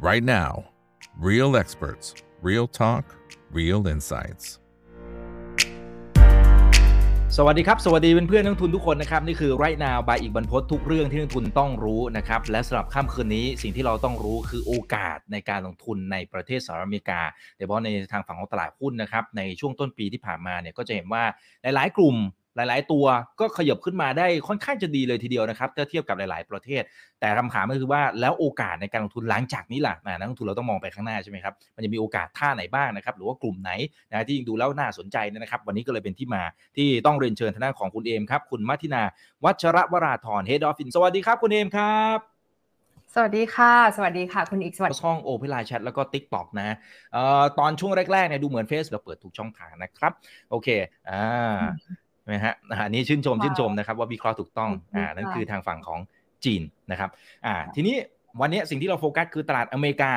right now. Real experts, real talk, real insights. สวัสดีครับ สวัสดีเพื่อนๆนักทุนทุกคนนะครับ นี่คือไรนาวบายอีกบรรพททุกเรื่องที่นักทุนต้องรู้นะครับ และสำหรับค่ำคืนนี้สิ่งที่เราต้องรู้คือโอกาสในการลงทุนในประเทศสหรัฐอเมริกาโดยเฉพาะในทางฝั่งของตลาดหุ้นนะครับ ในช่วงต้นปีที่ผ่านมาเนี่ยก็จะเห็นว่าหลายๆกลุ่ม หลาย ๆ ตัวก็ขยับขึ้นมาได้ค่อนข้างจะดีเลยทีเดียวนะครับถ้าเทียบกับหลาย ๆ ประเทศ แต่คำถามก็คือว่าแล้วโอกาสในการลงทุนหลังจากนี้ล่ะนะนักลงทุนเราต้องมองไปข้างหน้าใช่ไหมครับมันจะมีโอกาสท่าไหนบ้างนะครับหรือว่ากลุ่มไหนนะที่ดูแล้วน่าสนใจนะครับวันนี้ก็เลยเป็นที่มาที่ต้องเรียนเชิญทางด้านของคุณเอมครับคุณมัทินาวัชระวราธร Head of Fin สวัสดีครับคุณเอมครับสวัสดีค่ะ สวัสดีค่ะ คุณอีกสวัสดีช่องโอเพนไลน์แชทแล้วก็ Tik t o อกนะเอ่อตอนช่วงแรกๆเนี่ยดูเหมือนเฟซเราเปิดทุกช่องทางนะครับ โอเคอ่า นะฮะอันนี้ชื่นชมชื่นชมนะครับว่าวิเคราะห์ถูกต้องอ่านั่นคือทางฝั่งของจีนนะครับอ่าทีนี้วันนี้สิ่งที่เราโฟกัสคือตลาดอเมริกา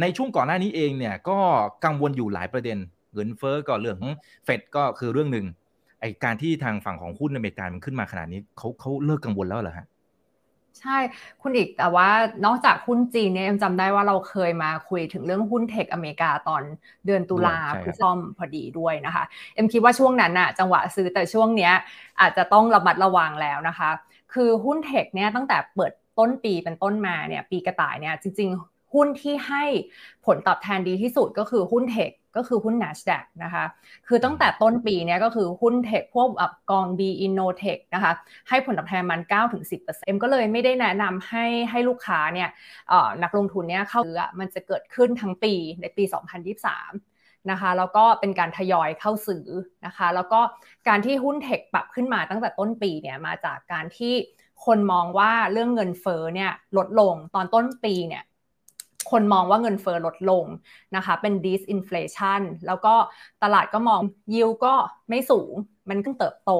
ในช่วงก่อนหน้านี้เองเนี่ยก็กังวลอยู่หลายประเด็นเงินเฟ้อก็เรื่องของเฟดก็คือเรื่องหนึ่งไอการที่ทางฝั่งของหุ้นอเมริกามันขึ้นมาขนาดนี้เขาเขาเลิกกังวลแล้วเหรอฮะ ใช่คุณอีกแต่ว่านอกจากหุ้นจีนเนี่ยเอ็มจำได้ว่าเราเคยมาคุยถึงเรื่องหุ้นเทคอเมริกาตอนเดือนตุลาพฤษภาคมพอดีด้วยนะคะเอ็มคิดว่าช่วงนั้นน่ะจังหวะซื้อแต่ช่วงเนี้ยอาจจะต้องระมัดระวังแล้วนะคะ คือหุ้นเทคเนี่ยตั้งแต่เปิดต้นปีเป็นต้นมาเนี่ยปีกระต่ายเนี่ยจริง ๆ หุ้นที่ให้ผลตอบแทนดีที่สุดก็คือหุ้นเทค ก็คือหุ้น NASDAQ นะคะ คือตั้งแต่ต้นปีนี้ก็คือหุ้นเทคพวกกอง B Innotech นะคะ ให้ผลตอบแทนมัน9-10%เอ็มก็เลยไม่ได้แนะนำให้ให้ลูกค้าเนี่ยนักลงทุนเนี่ยเข้าซื้อมันจะเกิดขึ้นทั้งปีในปี 2023นะคะแล้วก็เป็นการทยอยเข้าซื้อนะคะแล้วก็การที่หุ้นเทคปรับขึ้นมาตั้งแต่ต้นปีเนี่ยมาจากการที่คนมองว่าเรื่องเงินเฟ้อเนี่ยลดลงตอนต้นปีเนี่ย คนมองว่าเงินเฟอ้อลดลงนะคะเป็น disinflation แล้วก็ตลาดก็มองยิวก็ไม่สูงมันก็เติบโต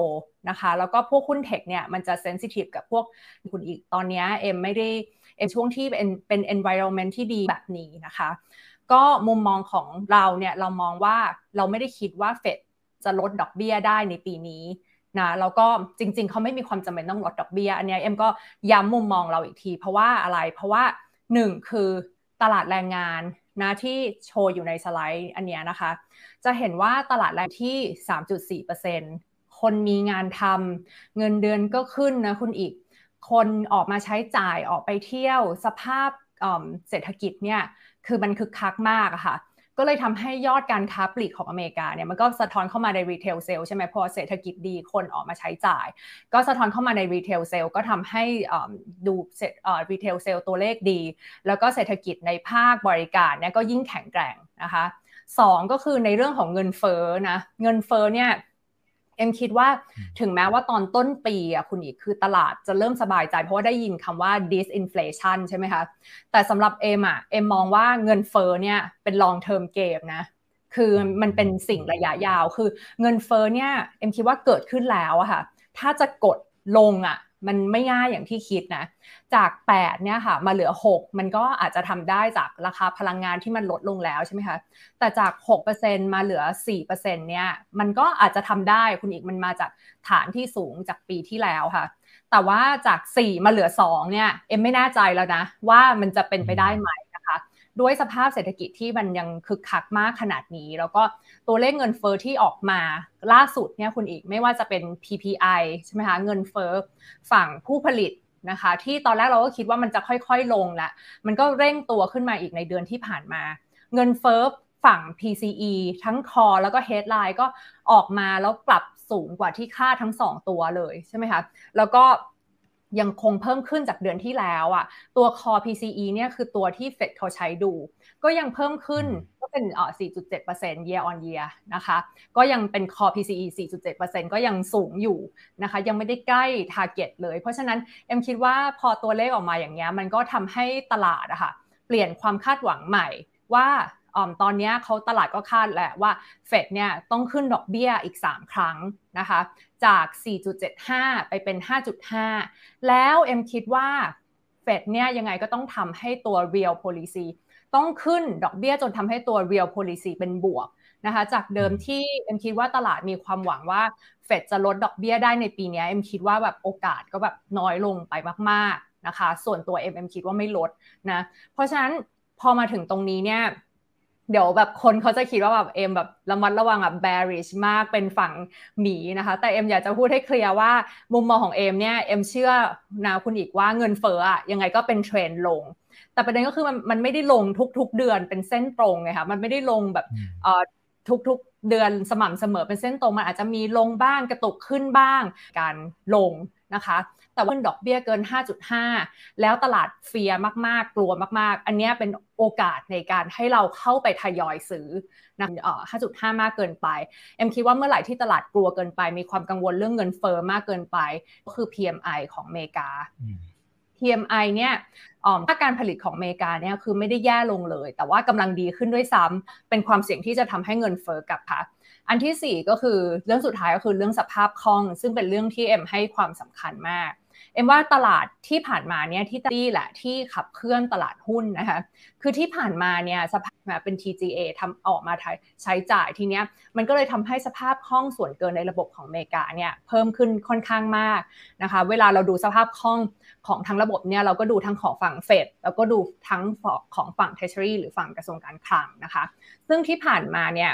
นะคะ แล้วก็พวกหุ้นเทคเนี่ยมันจะเซนซิทีฟกับพวกคุณอีกตอนนี้เอ็มไม่ได้เอ็มช่วงที่เป็นเป็น environment ที่ดีแบบนี้นะคะ ก็มุมมองของเราเนี่ยเรามองว่าเราไม่ได้คิดว่าเฟดจะลดดอกเบี้ยได้ในปีนี้นะแล้วก็จริง ๆ เขาไม่มีความจำเป็นต้องลดดอกเบี้ยอันนี้เอ็มก็ย้ำมุมมองเราอีกที เพราะว่าอะไรเพราะว่าหนึ่งคือ ตลาดแรงงานนะที่โชว์อยู่ในสไลด์อันนี้นะคะ จะเห็นว่าตลาดแรงที่ 3.4%คนมีงานทำเงินเดือนก็ขึ้นนะคุณอีก คนออกมาใช้จ่ายออกไปเที่ยวสภาพเศรษฐกิจเนี่ยคือมันคึกคักมากอะค่ะ ก็เลยทำให้ยอดการค้าปลีกของอเมริกาเนี่ยมันก็สะท้อนเข้ามาใน retail sale ใช่ไหมพอเศรษฐกิจดีคนออกมาใช้จ่าย ก็สะท้อนเข้ามาใน retail sale ก็ทำให้ดู retail sale ตัวเลขดี แล้วก็เศรษฐกิจในภาคบริการเนี่ยก็ยิ่งแข็งแกร่งนะคะสองก็คือในเรื่องของเงินเฟ้อนะเงินเฟ้อเนี่ย เอ็มคิดว่าถึงแม้ว่าตอนต้นปีอะคุณอีกคือตลาดจะเริ่มสบายใจเพราะว่าได้ยินคำว่า disinflation ใช่ไหมคะ แต่สำหรับเอ็มอะเอ็มมองว่าเงินเฟ้อเนี่ยเป็น long term game นะคือมันเป็นสิ่งระยะยาว คือเงินเฟ้อเนี่ยเอ็มคิดว่าเกิดขึ้นแล้วอะค่ะ ถ้าจะกดลงอะ มันไม่ง่ายอย่างที่คิดนะ จาก 8 เนี่ยค่ะ มาเหลือ 6 มันก็อาจจะทำได้จากราคาพลังงานที่มันลดลงแล้วใช่ไหมคะ แต่จาก 6%มาเหลือ 4%เนี่ย มันก็อาจจะทำได้คุณอีกมันมาจากฐานที่สูงจากปีที่แล้วค่ะ แต่ว่าจาก 4 มาเหลือ 2 เนี่ย เอ็มไม่แน่ใจแล้วนะ ว่ามันจะเป็นไปได้ไหมนะคะ ด้วยสภาพเศรษฐกิจที่มันยังคึกคักมากขนาดนี้ แล้วก็ ตัวเลขเงินเฟอ้อที่ออกมาล่าสุดเนี่ยคุณอีกไม่ว่าจะเป็น PPI ใช่ไหมคะเงินเฟอ้อฝั่งผู้ผลิตนะคะที่ตอนแรกเราก็คิดว่ามันจะค่อยๆลงละมันก็เร่งตัวขึ้นมาอีกในเดือนที่ผ่านมา เงินเฟอ้อฝั่ง PCE ทั้งคอแล้วก็ headline ก็ออกมาแล้วปรับสูงกว่าที่คาดทั้ง 2 ตัวเลยใช่ไหมคะแล้วก็ ยังคงเพิ่มขึ้นจากเดือนที่แล้วอะตัว core PCE เนี่ยคือตัวที่เฟดเขาใช้ดู ก็ยังเพิ่มขึ้นก็เป็นเอ่อ4.7% year on year นะคะก็ยังเป็น core PCE 4.7%ก็ยังสูงอยู่นะคะยังไม่ได้ใกล้ target เลย เพราะฉะนั้นเอ็มคิดว่าพอตัวเลขออกมาอย่างเงี้ยมันก็ทำให้ตลาดอะคะ่ะเปลี่ยนความคาดหวังใหม่ว่า ตอนนี้เขาตลาดก็คาดแหละว่าเฟดเนี่ยต้องขึ้นดอกเบี้ยอีก 3 ครั้งนะคะ จาก 4.75 ไปเป็น 5.5 แล้วเอ็มคิดว่าเฟดเนี่ยยังไงก็ต้องทำให้ตัว real policy ต้องขึ้นดอกเบี้ยจนทำให้ตัว real policy เป็นบวกนะคะจากเดิมที่เอ็มคิดว่าตลาดมีความหวังว่าเฟดจะลดดอกเบี้ยได้ในปีนี้เอ็มคิดว่าแบบโอกาสก็แบบน้อยลงไปมาก ๆนะคะ ส่วนตัวเอ็มเอ็มคิดว่าไม่ลดนะเพราะฉะนั้นพพอมาถึงตรงนี้เนี่ย เดี๋ยวแบบคนเขาจะคิดว่าแบบเอ็มแบบระมัดระวังแบบ bearish มากเป็นฝั่งหมีนะคะ แต่เอ็มอยากจะพูดให้ clear ว่ามุมมองของเอ็มเนี่ยเอ็มเชื่อนะคุณอีกว่าเงินเฟ้ออะยังไงก็เป็นเทรนลง แต่ประเด็นก็คือมันมันไม่ได้ลงทุก ๆ เดือนเป็นเส้นตรงไงคะมันไม่ได้ลงแบบเอ่อทุกๆเดือนสม่ำเสมอเป็นเส้นตรงมันอาจจะมีลงบ้างกระตุกขึ้นบ้างการลงนะคะ แต่ว่าดอกเบี้ยเกิน 5.5 แล้วตลาดเฟียมากๆ กลัวมากๆ อันนี้เป็นโอกาสในการให้เราเข้าไปทยอยซื้อนะ5.5 มากเกินไป เอ็มคิดว่าเมื่อไหร่ที่ตลาดกลัวเกินไป มีความกังวลเรื่องเงินเฟอ้อมากเกินไป ก็คือ PMI ของอเมริกา PMI เนี่ยถ้าการผลิตของอเมริกาเนี่ยคือไม่ได้แย่ลงเลย แต่ว่ากำลังดีขึ้นด้วยซ้ำเป็นความเสี่ยงที่จะทำให้เงินเฟอ้อกลับค่ะอันที่ 4 ก็คือเรื่องสุดท้ายก็คือเรื่องสภาพคล่อง ซึ่งเป็นเรื่องที่เอ็มให้ความสำคัญมาก เอ็มว่าตลาดที่ผ่านมาเนี่ยที่ตี้แหละที่ขับเคลื่อนตลาดหุ้นนะคะคือที่ผ่านมาเนี่ยสภาพเป็น TGA ทำออกมาใช้จ่ายทีเนี้ยมันก็เลยทำให้สภาพคล่องส่วนเกินในระบบของอเมริกาเนี่ยเพิ่มขึ้นค่อนข้างมากนะคะเวลาเราดูสภาพคล่องของทั้งระบบเนี่ยเราก็ดูทั้งของฝั่งเฟดแล้วก็ดูทั้งของฝั่ง Treasury หรือฝั่งกระทรวงการคลังนะคะ ซึ่งที่ผ่านมาเนี่ย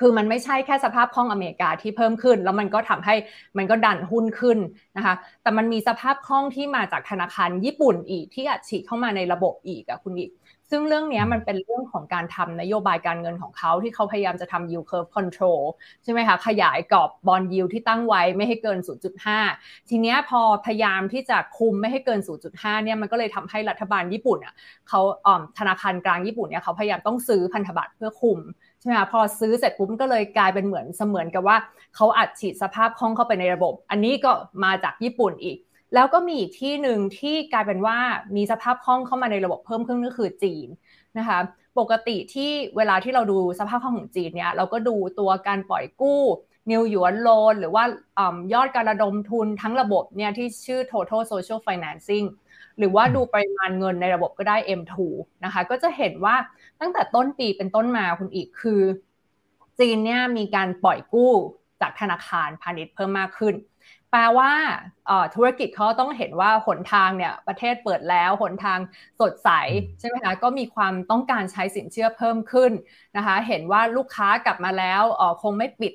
คือมันไม่ใช่แค่สภาพคล่องอเมริกาที่เพิ่มขึ้น แล้วมันก็ทำให้มันก็ดันหุ้นขึ้นนะคะแต่มันมีสภาพคล่องที่มาจากธนาคารญี่ปุ่นอีกที่อัดฉีดเข้ามาในระบบอีกอะคุณอีก ซึ่งเรื่องนี้มันเป็นเรื่องของการทำนโยบายการเงินของเขาที่เขาพยายามจะทำ yield curve control ใช่ไหมคะขยายกรอบบอลยิวที่ตั้งไว้ไม่ให้เกิน 0.5 ทีนี้พอพยายามที่จะคุมไม่ให้เกิน 0.5 เนี่ยมันก็เลยทำให้รัฐบาลญี่ปุ่นอะเขาธนาคารกลางญี่ปุ่นเนี่ยเขาพยายามต้องซื้อพันธบัตรเพื่อคุม ใช่ไหมคะพอซื้อเสร็จปุ๊บก็เลยกลายเป็นเหมือนเสมือนกับว่าเขาอัดฉีดสภาพคล่องเข้าไปในระบบ อันนี้ก็มาจากญี่ปุ่นอีก แล้วก็มีอีกที่หนึ่งที่กลายเป็นว่ามีสภาพคล่องเข้ามาในระบบเพิ่มขึ้นก็คือจีนนะคะปกติที่เวลาที่เราดูสภาพคล่องของจีนเนี่ยเราก็ดูตัวการปล่อยกู้นิวหยวนโลนหรือว่ายอดการระดมทุนทั้งระบบเนี่ยที่ชื่อ total social financing หรือว่าดูปริมาณเงินในระบบก็ได้ M2 นะคะก็จะเห็นว่า ตั้งแต่ต้นปีเป็นต้นมาคุณอีกคือ จีนเนี่ยมีการปล่อยกู้จากธนาคารพาณิชย์เพิ่มมากขึ้น แปลว่าธุรกิจเขาต้องเห็นว่าหนทางเนี่ยประเทศเปิดแล้วหนทางสดใสใช่ไหมคะก็มีความต้องการใช้สินเชื่อเพิ่มขึ้นนะคะเห็นว่าลูกค้ากลับมาแล้วคงไม่ปิด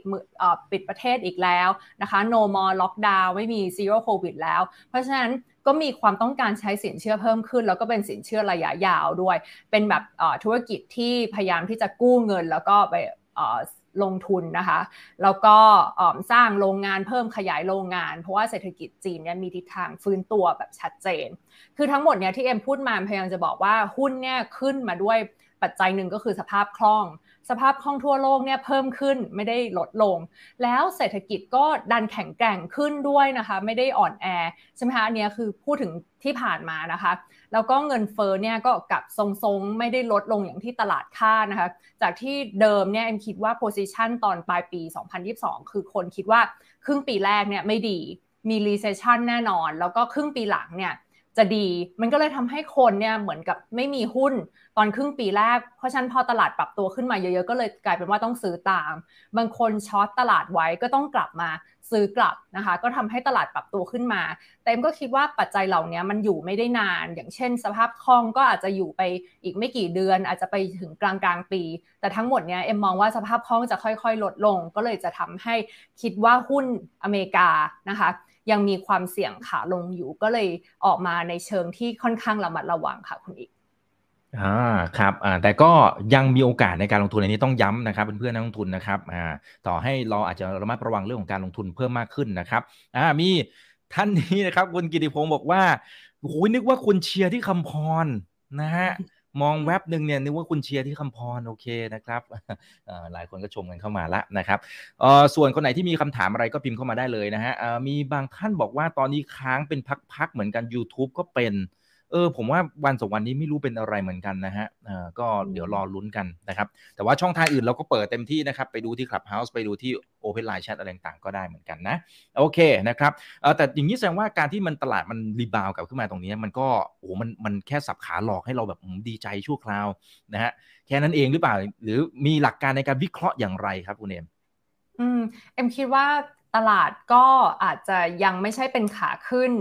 ปิดประเทศอีกแล้วนะคะ no more lockdown ไม่มี zero covid แล้ว เพราะฉะนั้นก็มีความต้องการใช้สินเชื่อเพิ่มขึ้น แล้วก็เป็นสินเชื่อระยะยาวด้วย เป็นแบบธุรกิจที่พยายามที่จะกู้เงินแล้วก็ไป ลงทุนนะคะ แล้วก็สร้างโรงงานเพิ่มขยายโรงงาน เพราะว่าเศรษฐกิจจีนเนี่ยมีทิศทางฟื้นตัวแบบชัดเจน คือทั้งหมดเนี่ยที่เอ็มพูดมาพยายามจะบอกว่าหุ้นเนี่ยขึ้นมาด้วย ปัจจัยหนึ่งก็คือสภาพคล่อง สภาพคล่องทั่วโลกเนี่ยเพิ่มขึ้นไม่ได้ลดลง แล้วเศรษฐกิจก็ดันแข็งแกร่งขึ้นด้วยนะคะไม่ได้อ่อนแอใช่ไหมคะอันนี้คือพูดถึงที่ผ่านมานะคะ แล้วก็เงินเฟ้อเนี่ยก็กลับทรงๆ ไม่ได้ลดลงอย่างที่ตลาดคาดนะคะ จากที่เดิมเนี่ยเอ็มคิดว่า position ตอนปลายปี 2022 คือคนคิดว่าครึ่งปีแรกเนี่ยไม่ดีมี recession แน่นอน แล้วก็ครึ่งปีหลังเนี่ย จะดี มันก็เลยทำให้คนเนี่ยเหมือนกับไม่มีหุ้นตอนครึ่งปีแรก เพราะฉะนั้นพอตลาดปรับตัวขึ้นมาเยอะๆ ก็เลยกลายเป็นว่าต้องซื้อตาม บางคนช็อตตลาดไว้ก็ต้องกลับมาซื้อกลับนะคะ ก็ทำให้ตลาดปรับตัวขึ้นมาแต่เอ็มก็คิดว่าปัจจัยเหล่านี้มันอยู่ไม่ได้นาน อย่างเช่น สภาพคล่องก็อาจจะอยู่ไปอีกไม่กี่เดือน อาจจะไปถึงกลางกลางปี แต่ทั้งหมดเนี้ยเอ็มมองว่าสภาพคล่องจะค่อยๆ ลดลง ก็เลยจะทำให้คิดว่าหุ้นอเมริกานะคะ ยังมีความเสี่ยงขาลงอยู่ก็เลยออกมาในเชิงที่ค่อนข้างระมัดระวังค่ะคุณอีกอ่าครับอ่าแต่ก็ยังมีโอกาสในการลงทุนในนี้ต้องย้ำนะครับเพื่อนๆนักลงทุนนะครับอ่าต่อให้เราอาจจะระมัดระวังเรื่องของการลงทุนเพิ่มมากขึ้นนะครับอ่ามีท่านนี้นะครับคุณกิติพงศ์บอกว่าโอ้ยนึกว่าคุณเชียร์ที่คำพรนะฮะ มองแว็บหนึ่งเนี่ยนึกว่าคุณเชียร์ที่คำพรโอเคนะครับหลายคนก็ชมกันเข้ามาละนะครับส่วนคนไหนที่มีคำถามอะไรก็พิมพ์เข้ามาได้เลยนะฮะมีบางท่านบอกว่าตอนนี้ค้างเป็นพักๆเหมือนกัน YouTube ก็เป็น เออผมว่าวันสองวันนี้ไม่รู้เป็นอะไรเหมือนกันนะฮะเออก็เดี๋ยวรอลุ้นกันนะครับ แต่ว่าช่องทางอื่นเราก็เปิดเต็มที่นะครับ ไปดูที่ Clubhouse ไปดูที่ Open Line Chat อะไรต่างๆก็ได้เหมือนกันนะโอเคนะครับเออแต่อย่างนี้แสดงว่าการที่มันตลาดมัน rebound กลับขึ้นมาตรงนี้มันก็โอ้มันมันแค่สับขาหลอกให้เราแบบดีใจชั่วคราวนะฮะแค่นั้นเองหรือเปล่า หรือมีหลักการในการวิเคราะห์อย่างไรครับคุณเอ็มอืมเอ็มคิดว่า ตตลาดก็อาจจะยังไม่ใช่เป็นขาขึ้น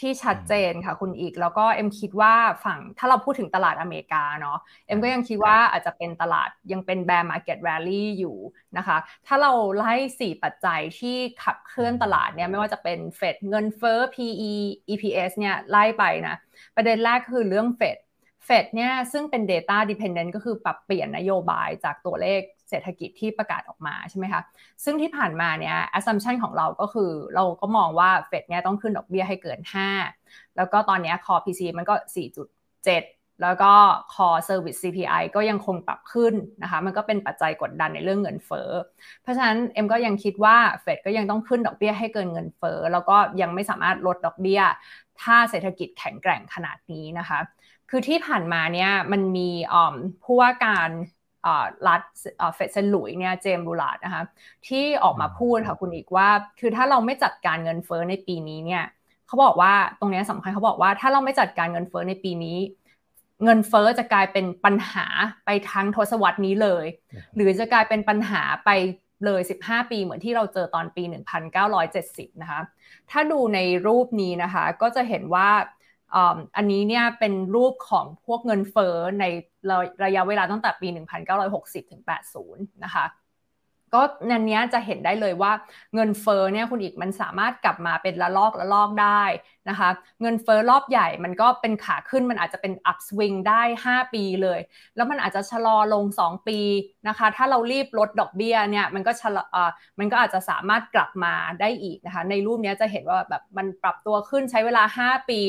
ที่ชัดเจนค่ะคุณอีก แล้วก็เอ็มคิดว่าฝั่งถ้าเราพูดถึงตลาดอเมริกาเนาะเอ็มก็ยังคิดว่าอาจจะเป็นตลาดยังเป็น bear market rally อยู่นะคะ ถ้าเราไล่ 4 ปัจจัยที่ขับเคลื่อนตลาดเนี่ยไม่ว่าจะเป็นเฟดเงินเฟ้อ PE EPS เนี่ยไล่ไปนะ ประเด็นแรกคือเรื่องเฟดเฟดเนี่ยซึ่งเป็น Data Dependent ก็คือปรับเปลี่ยนนโยบายจากตัวเลข เศรษฐกิจที่ประกาศออกมาใช่ไหมคะซึ่งที่ผ่านมาเนี่ย assumption ของเราก็คือเราก็มองว่าเฟดเนี่ยต้องขึ้นดอกเบี้ยให้เกิน 5 แล้วก็ตอนนี้ core PC มันก็ 4.7 แล้วก็ core service CPI ก็ยังคงปรับขึ้นนะคะมันก็เป็นปัจจัยกดดันในเรื่องเงินเฟ้อเพราะฉะนั้นเอ็มก็ยังคิดว่าเฟดก็ยังต้องขึ้นดอกเบี้ยให้เกินเงินเฟ้อแล้วก็ยังไม่สามารถลดดอกเบี้ย ถ้าเศรษฐกิจแข็งแกร่งขนาดนี้นะคะคือที่ผ่านมาเนี่ยมันมีผู้ว่าการ รัฐเฟดเซนหลุยเนี่ยเจมบูลาดนะคะที่ออกมาพูดค่ะคุณอีกว่า คือถ้าเราไม่จัดการเงินเฟ้อในปีนี้เนี่ยเขาบอกว่าตรงนี้สำคัญเขาบอกว่าถ้าเราไม่จัดการเงินเฟ้อในปีนี้ เงินเฟ้อจะกลายเป็นปัญหาไปทั้งทศวรรษนี้เลย หรือจะกลายเป็นปัญหาไปเลย 15 ปีเหมือนที่เราเจอตอนปี 1970 นะคะ ถ้าดูในรูปนี้นะคะ ก็จะเห็นว่า อันนี้เนี่ยเป็นรูปของพวกเงินเฟ้อในระยะเวลาตั้งแต่ปี 1960 ถึง 80 นะคะ ก็นันนี้จะเห็นได้เลยว่าเงินเฟ้อเนี่ยคุณอีกมันสามารถกลับมาเป็นละลอกละลอกได้ นะคะเงินเฟ้อรอบใหญ่มันก็เป็นขาขึ้นมันอาจจะเป็นอัพสวิงได้ 5 ปีเลย แล้วมันอาจจะชะลอลง 2 ปีนะคะ ถ้าเรารีบลดดอกเบี้ยเนี่ยมันก็ชะลอมันก็อาจจะสามารถกลับมาได้อีกนะคะในรูปนี้จะเห็นว่าแบบมันปรับตัวขึ้นใช้เวลา 5 ปี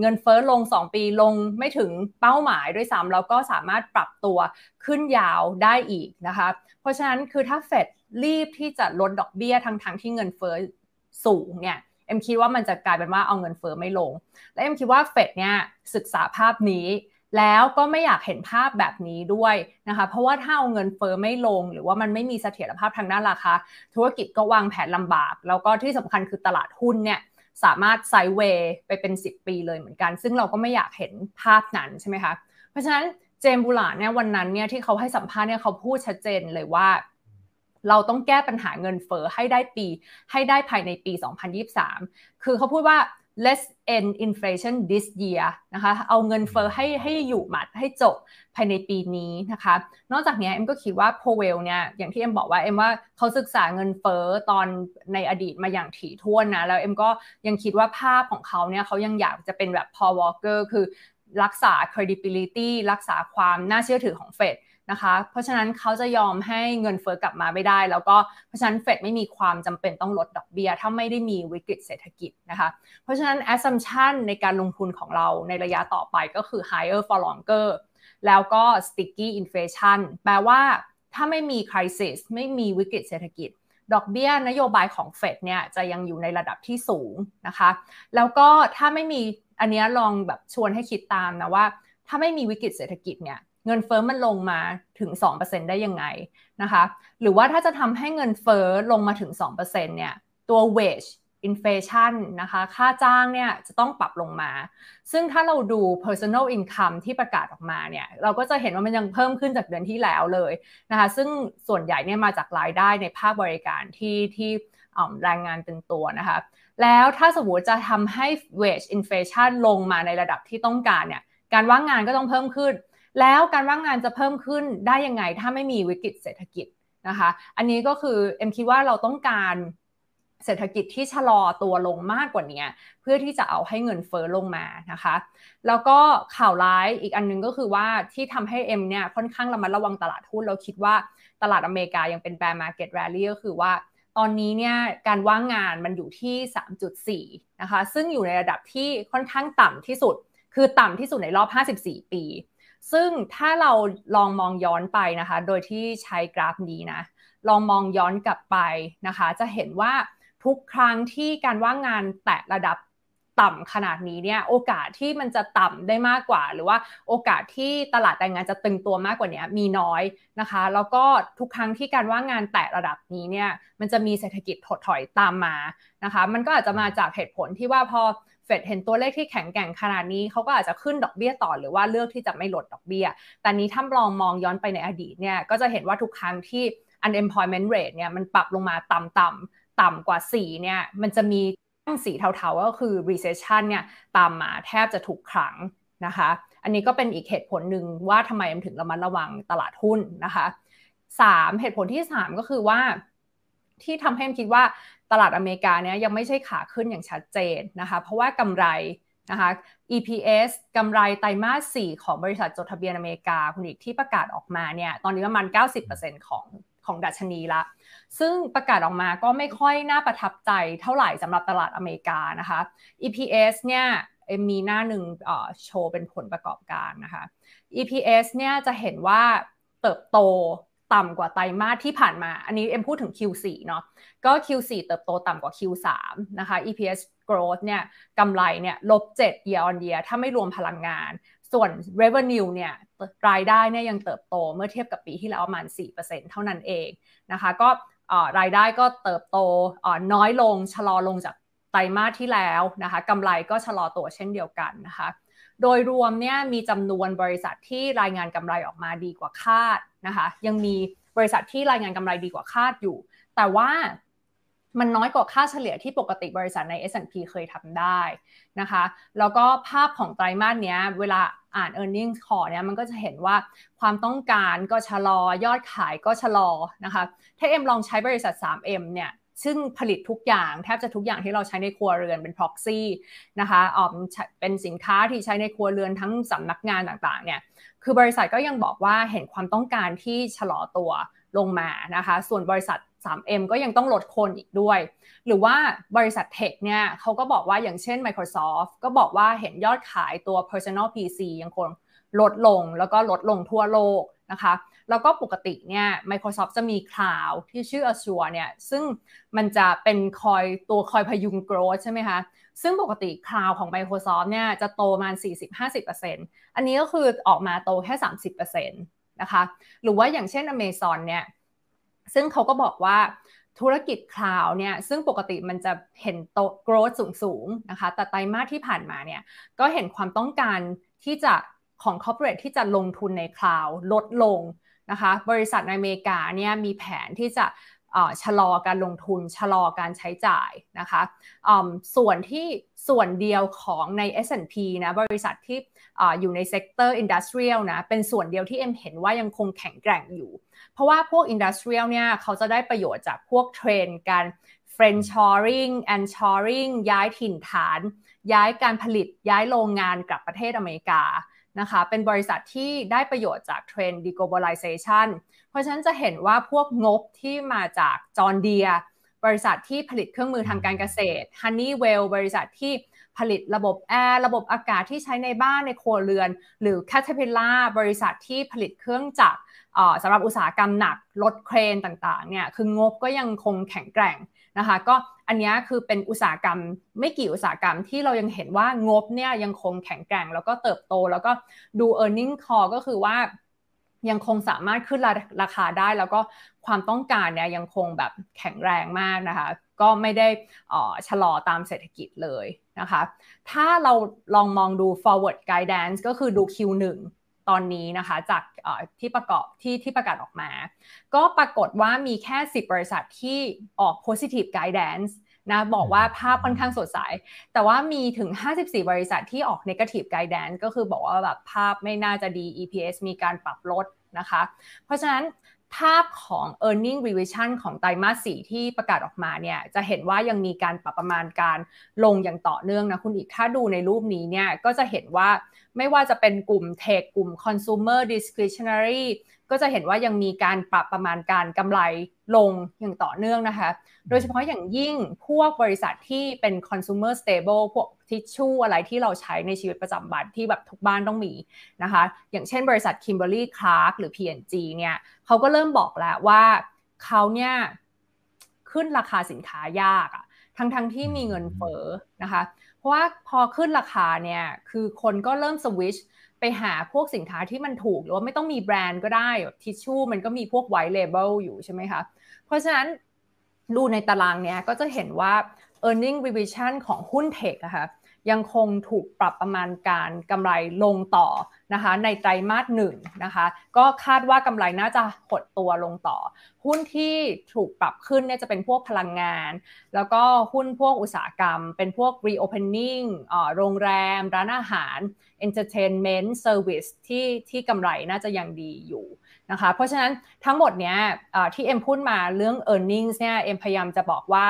เงินเฟ้อลง 2 ปีลงไม่ถึงเป้าหมายด้วยซ้ำแล้วก็สามารถปรับตัวขึ้นยาวได้อีกนะคะ เพราะฉะนั้นคือถ้าเฟดรีบที่จะลดดอกเบี้ยทั้งทั้งที่เงินเฟ้อสูงเนี่ย เอ็มคิดว่ามันจะกลายเป็นว่าเอาเงินเฟ้อไม่ลง และเอ็มคิดว่าเฟดเนี่ยศึกษาภาพนี้แล้วก็ไม่อยากเห็นภาพแบบนี้ด้วยนะคะ เพราะว่าถ้าเอาเงินเฟ้อไม่ลง หรือว่ามันไม่มีเสถียรภาพทางด้านราคา ธุรกิจก็วางแผนลำบาก แล้วก็ที่สำคัญคือตลาดหุ้นเนี่ยสามารถไซเวย์ไปเป็น 10 ปีเลยเหมือนกัน ซึ่งเราก็ไม่อยากเห็นภาพนั้นใช่ไหมคะ เพราะฉะนั้นเจมบูลาเนี่ยวันนั้นเนี่ยที่เขาให้สัมภาษณ์เนี่ยเขาพูดชัดเจนเลยว่า เราต้องแก้ปัญหาเงินเฟอ้อให้ได้ปี ให้ได้ภายในปี 2023 คือเขาพูดว่า let's end inflation this year นะคะ เอาเงินเฟอ้อให้ให้อยู่หมัดให้จบภายในปีนี้นะคะ นอกจากนี้เอ็มก็คิดว่าโพเวลเนี่ยอย่างที่เอ็มบอกว่าเอ็มว่าเขาศึกษาเงินเฟอ้อตอนในอดีตมาอย่างถี่ถ้วนนะ แล้วเอ็มก็ยังคิดว่าภาพของเขาเนี่ยเขายังอยากจะเป็นแบบพอวอลเกอร์คือรักษา credibility รักษาความน่าเชื่อถือของเฟด นะคะ เพราะฉะนั้นเขาจะยอมให้เงินเฟอ้อกลับมาไม่ได้ แล้วก็เพราะฉะนั้นเฟดไม่มีความจำเป็นต้องลดดอกเบีย้ยถ้าไม่ได้มีวิกฤตเศรษฐกิจนะคะ เพราะฉะนั้น assumption ในการลงทุนของเราในระยะต่อไปก็คือ higher for longer แล้วก็ sticky inflation แปลว่าถ้าไม่มี crisis ไม่มีวิกฤตเศรษฐกิจ ดอกเบี้ยนโยบายของเฟดเนี่ยจะยังอยู่ในระดับที่สูงนะคะ แล้วก็ถ้าไม่มีอันนี้ลองแบบชวนให้คิดตามนะว่า ถ้าไม่มีวิกฤตเศรษฐกิจเนี่ย เงินเฟอ้อมันลงมาถึง 2%ได้ยังไงนะคะหรือว่าถ้าจะทำให้เงินเฟอ้อลงมาถึง 2%เนี่ยตัว wage inflation นะคะค่าจ้างเนี่ยจะต้องปรับลงมา ซึ่งถ้าเราดู personal income ที่ประกาศออกมาเนี่ยเราก็จะเห็นว่ามันยังเพิ่มขึ้นจากเดือนที่แล้วเลยนะคะซึ่งส่วนใหญ่เนี่ยมาจากรายได้ในภาคบริการที่ที่แรงงานเป็นตัวนะคะแล้วถ้าสมมติจะทำให้ wage inflation ลงมาในระดับที่ต้องการเนี่ยการว่างงานก็ต้องเพิ่มขึ้น แล้วการว่างงานจะเพิ่มขึ้นได้ยังไง ถ้าไม่มีวิกฤตเศรษฐกิจนะคะ อันนี้ก็คือเอ็มคิดว่าเราต้องการเศรษฐกิจที่ชะลอตัวลงมากกว่านี้เพื่อที่จะเอาให้เงินเฟอ้อลงมานะคะ แล้วก็ข่าวร้ายอีกอันนึงก็คือว่าที่ทำให้เอ็มเนี่ยค่อนข้างระมัดระวังตลาดหุ้นเราคิดว่าตลาดอเมริกายังเป็น bear market rally ก็คือว่าตอนนี้เนี่ยการว่างงานมันอยู่ที่ 3.4 นะคะ ซึ่งอยู่ในระดับที่ค่อนข้างต่ำที่สุด คือต่ำที่สุดในรอบ 54 ปี ซึ่งถ้าเราลองมองย้อนไปนะคะ โดยที่ใช้กราฟนี้นะ ลองมองย้อนกลับไปนะคะ จะเห็นว่าทุกครั้งที่การว่างงานแตะระดับต่ำขนาดนี้เนี่ยโอกาสที่มันจะต่ำได้มากกว่า หรือว่าโอกาสที่ตลาดแรงงานจะตึงตัวมากกว่านี้มีน้อยนะคะ แล้วก็ทุกครั้งที่การว่างงานแตะระดับนี้เนี่ยมันจะมีเศรษฐกิจถดถอยตามมานะคะ มันก็อาจจะมาจากเหตุผลที่ว่าพอ ฟดเห็นตัวเลขที่แข็งแกร่งขนาดนี้เขาก็อาจจะขึ้นดอกเบี้ยต่อหรือว่าเลือกที่จะไม่ลดดอกเบี้ย แต่นี้ถ้าลองมองย้อนไปในอดีตเนี่ยก็จะเห็นว่าทุกครั้งที่ unemployment rate เนี่ยมันปรับลงมาต่ำๆต่ำกว่า 4 เนี่ยมันจะมีสีเทาๆก็คือ recession เนี่ยตามมาแทบจะทุกครั้งนะคะ อันนี้ก็เป็นอีกเหตุผลหนึ่งว่าทำไมถึงระมัดระวังตลาดหุ้นนะคะสามเหตุผลที่สามก็คือว่า ที่ทำให้มคิดว่าตลาดอเมริกาเนี่ยยังไม่ใช่ขาขึ้นอย่างชัดเจนนะคะ เพราะว่ากำไรนะคะ EPS กำไรไตรมาส 4 ของบริษัทจดทะเบียนอเมริกาคุณอีกที่ประกาศออกมาเนี่ยตอนนี้ประมาณ 90%ของของดัชนีละ ซึ่งประกาศออกมาก็ไม่ค่อยน่าประทับใจเท่าไหร่สำหรับตลาดอเมริกานะคะ EPS เนี่ยมีหน้าหนึ่งโชว์เป็นผลประกอบการนะคะ EPS เนี่ยจะเห็นว่าเติบโต ต่ำกว่าไตรมาสที่ผ่านมา อันนี้เอ็มพูดถึง Q4 เนาะ ก็ Q4 เติบโตต่ำกว่า Q3 นะคะ EPS growth เนี่ยกำไรเนี่ยลบ7 year on year ถ้าไม่รวมพลังงาน ส่วน revenue เนี่ยรายได้เนี่ยยังเติบโตเมื่อเทียบกับปีที่แล้วประมาณ 4%เท่านั้นเองนะคะ ก็รายได้ก็เติบโตน้อยลงชะลอลงจากไตรมาสที่แล้วนะคะกำไรก็ชะลอตัวเช่นเดียวกันนะคะ โดยรวมเนี่ยมีจำนวนบริษัทที่รายงานกำไรออกมาดีกว่าคาด นะคะ ยังมีบริษัทที่รายงานกำไรดีกว่าคาดอยู่ แต่ว่ามันน้อยกว่าค่าเฉลี่ยที่ปกติบริษัทใน S&P เคยทำได้นะคะ แล้วก็ภาพของไตรมาสเนี้ยเวลาอ่าน e a r n i n g ็ call เนี้ยมันก็จะเห็นว่าความต้องการก็ชะลอยอดขายก็ชะลอนะคะ ถ้าเอ็มลองใช้บริษัท 3M เนี่ย ซึ่งผลิตทุกอย่างแทบจะทุกอย่างที่เราใช้ในครัวเรือนเป็น proxy นะคะออมเป็นสินค้าที่ใช้ในครัวเรือนทั้งสำนักงานต่างๆเนี่ยคือบริษัทก็ยังบอกว่าเห็นความต้องการที่ชะลอตัวลงมานะคะ ส่วนบริษัท 3M ก็ยังต้องลดคนอีกด้วย หรือว่าบริษัทเทคเนี่ยเขาก็บอกว่าอย่างเช่น Microsoft ก็บอกว่าเห็นยอดขายตัว personal PC ยังคงลดลงแล้วก็ลดลงทั่วโลกนะคะ แล้วก็ปกติเนี่ย Microsoft จะมีคลาวที่ชื่อ Azure เนี่ย ซึ่งมันจะเป็นคอยตัวคอยพยุง growth ใช่ไหมคะ ซึ่งปกติคลาวของ Microsoft เนี่ย จะโตประมาณ40-50%อันนี้ก็คือออกมาโตแค่ 30%นะคะ หรือว่าอย่างเช่น Amazon เนี่ย ซึ่งเขาก็บอกว่าธุรกิจ cloud เนี่ยซึ่งปกติมันจะเห็นโต growth สูงๆนะคะ แต่ไตรมาสที่ผ่านมาเนี่ยก็เห็นความต้องการที่จะของ corporate ที่จะลงทุนใน cloud ลดลง นะคะบริษัทในอเมริกาเนี่ยมีแผนที่จะชะลอการลงทุนชะลอการใช้จ่ายนะคะส่วนที่ส่วนเดียวของใน S&P นะบริษัทที่ออยู่ใน sector industrial นะเป็นส่วนเดียวที่เอ็มเห็นว่ายังคงแข็งแกร่งอยู่ เพราะว่าพวก industrial เนี่ยเขาจะได้ประโยชน์จากพวกเทรนการ friendshoring onshoring ย้ายถิ่นฐาน ย้ายการผลิตย้ายโรงงานกลับประเทศอเมริกา นะคะ เป็นบริษัทที่ได้ประโยชน์จากเทรนด์ deglobalization เพราะฉะนั้นจะเห็นว่าพวกงบที่มาจากจอร์เดียบริษัทที่ผลิตเครื่องมือทางการเกษตร Honeywell บริษัทที่ผลิตระบบแอร์ระบบอากาศที่ใช้ในบ้านในครัวเรือน หรือ Caterpillar บริษัทที่ผลิตเครื่องจักรสำหรับอุตสาหกรรมหนักรถเครนต่างๆเนี่ยคืองบก็ยังคงแข็งแกร่ง นะคะ ก็อันนี้คือเป็นอุตสาหกรรมไม่กี่อุตสาหกรรมที่เรายังเห็นว่างบเนี่ยยังคงแข็งแกร่งแล้วก็เติบโตแล้วก็ดู e a r n i n g call ก็คือว่ายังคงสามารถขึ้นราคาได้ แล้วก็ความต้องการเนี่ยยังคงแบบแข็งแรงมากนะคะ ก็ไม่ได้ชะลอตามเศรษฐกิจเลยนะคะ ถ้าเราลองมองดู forward guidance ก็คือดู Q1 ตอนนี้นะคะจากที่ประกอบที่ที่ประกาศออกมา ก็ปรากฏว่ามีแค่ 10 บริษัทที่ออก positive guidance นะบอกว่าภาพค่อนข้างสดใส แต่ว่ามีถึง 54 บริษัทที่ออก negative guidance ก็คือบอกว่าแบบภาพไม่น่าจะดี EPS มีการปรับลดนะคะ เพราะฉะนั้นภาพของ e a r n i n g revision ของไตรมาส 4 ที่ประกาศออกมาเนี่ยจะเห็นว่ายังมีการปรับประมาณการลงอย่างต่อเนื่องนะคุณอีกถ้าดูในรูปนี้เนี่ยก็จะเห็นว่าไม่ว่าจะเป็นกลุ่มเทคกลุ่ม consumer discretionary ก็จะเห็นว่ายังมีการปรับประมาณการกำไรลงอย่างต่อเนื่องนะคะ โดยเฉพาะอย่างยิ่งพวกบริษัทที่เป็น consumer stable พวกทิชชู่อะไรที่เราใช้ในชีวิตประจำวันที่แบบทุกบ้านต้องมีนะคะ อย่างเช่นบริษัท Kimberly Clark หรือ P&G เนี่ยเขาก็เริ่มบอกแล้วว่าเขาเนี่ยขึ้นราคาสินค้ายากอะทั้งๆทที่มีเงินเฟ้อนะคะ เพราะว่าพอขึ้นราคาเนี่ยคือคนก็เริ่มสวิชไปหาพวกสินค้าที่มันถูก หรือว่าไม่ต้องมีแบรนด์ก็ได้ทิชชู่มันก็มีพวกไวท์เลเบลอยู่ใช่ไหมคะเพราะฉะนั้นดูในตารางเนี้ยก็จะเห็นว่า e a r n i n g revision ของหุ้นเทคอะคะยังคงถูกปรับประมาณการกำไรลงต่อ นะคะในไตรมาสหนึ่งนะคะก็คาดว่ากำไรน่าจะหดตัวลงต่อ หุ้นที่ถูกปรับขึ้นเนี่ยจะเป็นพวกพลังงาน แล้วก็หุ้นพวกอุตสาหกรรม เป็นพวก reopening โรงแรม ร้านอาหาร entertainment service ที่ที่กำไรน่าจะยังดีอยู่นะคะเพราะฉะนั้นทั้งหมดเนี้ยที่เอ็มพูดมาเรื่อง e a r n i n g เนี่ยเอ็มพยายามจะบอกว่า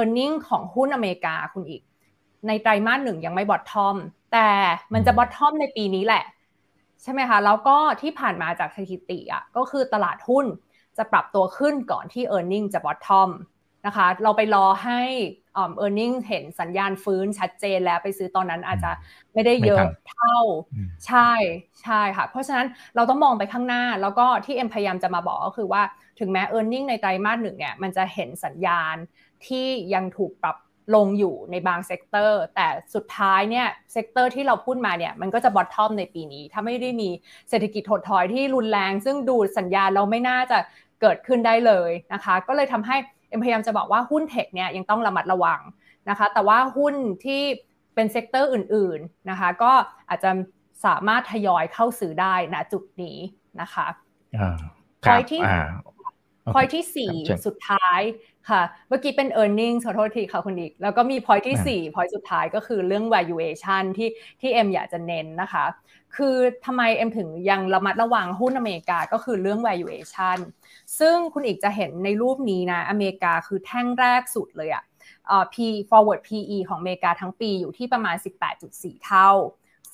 e a r n i n g ของหุ้นอเมริกาคุณอีก ในไตรมาสหนึ่งยังไม่บอททอม แต่มันจะบอททอมในปีนี้แหละ ใช่ไหมคะ แล้วก็ที่ผ่านมาจากสถิติอะก็คือตลาดหุ้นจะปรับตัวขึ้นก่อนที่ e a r n i n g จะบอททอมนะคะ เราไปรอให้เออร์เน็งเห็นสัญญาณฟื้นชัดเจนแล้วไปซื้อตอนนั้นอาจจะไม่ได้เยอะเท่า ใช่ใช่ค่ะ เพราะฉะนั้นเราต้องมองไปข้างหน้าแล้วก็ที่เอ็มพยายามจะมาบอกก็คือว่าถึงแม้ e a r n i n g ในไตรมาสหนึ่งเนี่ยมันจะเห็นสัญญาณที่ยังถูกปรับ ลงอยู่ในบาง sector แต่สุดท้ายเนี่ย sector ที่เราพูดมาเนี่ยมันก็จะ bottom ในปีนี้ ถ้าไม่ได้มีเศรษฐกิจถดถอยที่รุนแรง ซึ่งดูสัญญาณเราไม่น่าจะเกิดขึ้นได้เลยนะคะ ก็เลยทำให้เอ็มพยายามจะบอกว่าหุ้น tech เนี่ยยังต้องระมัดระวังนะคะ แต่ว่าหุ้นที่เป็น sector อื่นๆนะคะ ก็อาจจะสามารถทยอยเข้าซื้อได้ณจุดนี้นะคะพอยที่ พอยที่สี่สุดท้ายค่ะ เมื่อกี้เป็น e a r n i n g ขอโทษทีค่ะคุณอีก แล้วก็มีพอยที่สี่พอยสุดท้ายก็คือเรื่อง valuation ที่ที่เอ็มอยากจะเน้นนะคะ คือทำไมเอ็มถึงยังระมัดระวังหุ้นอเมริกาก็คือเรื่อง valuation ซึ่งคุณอีกจะเห็นในรูปนี้นะ อเมริกาคือแท่งแรกสุดเลยอะ P forward PE ของอเมริกาทั้งปีอยู่ที่ประมาณ 18.4 เท่า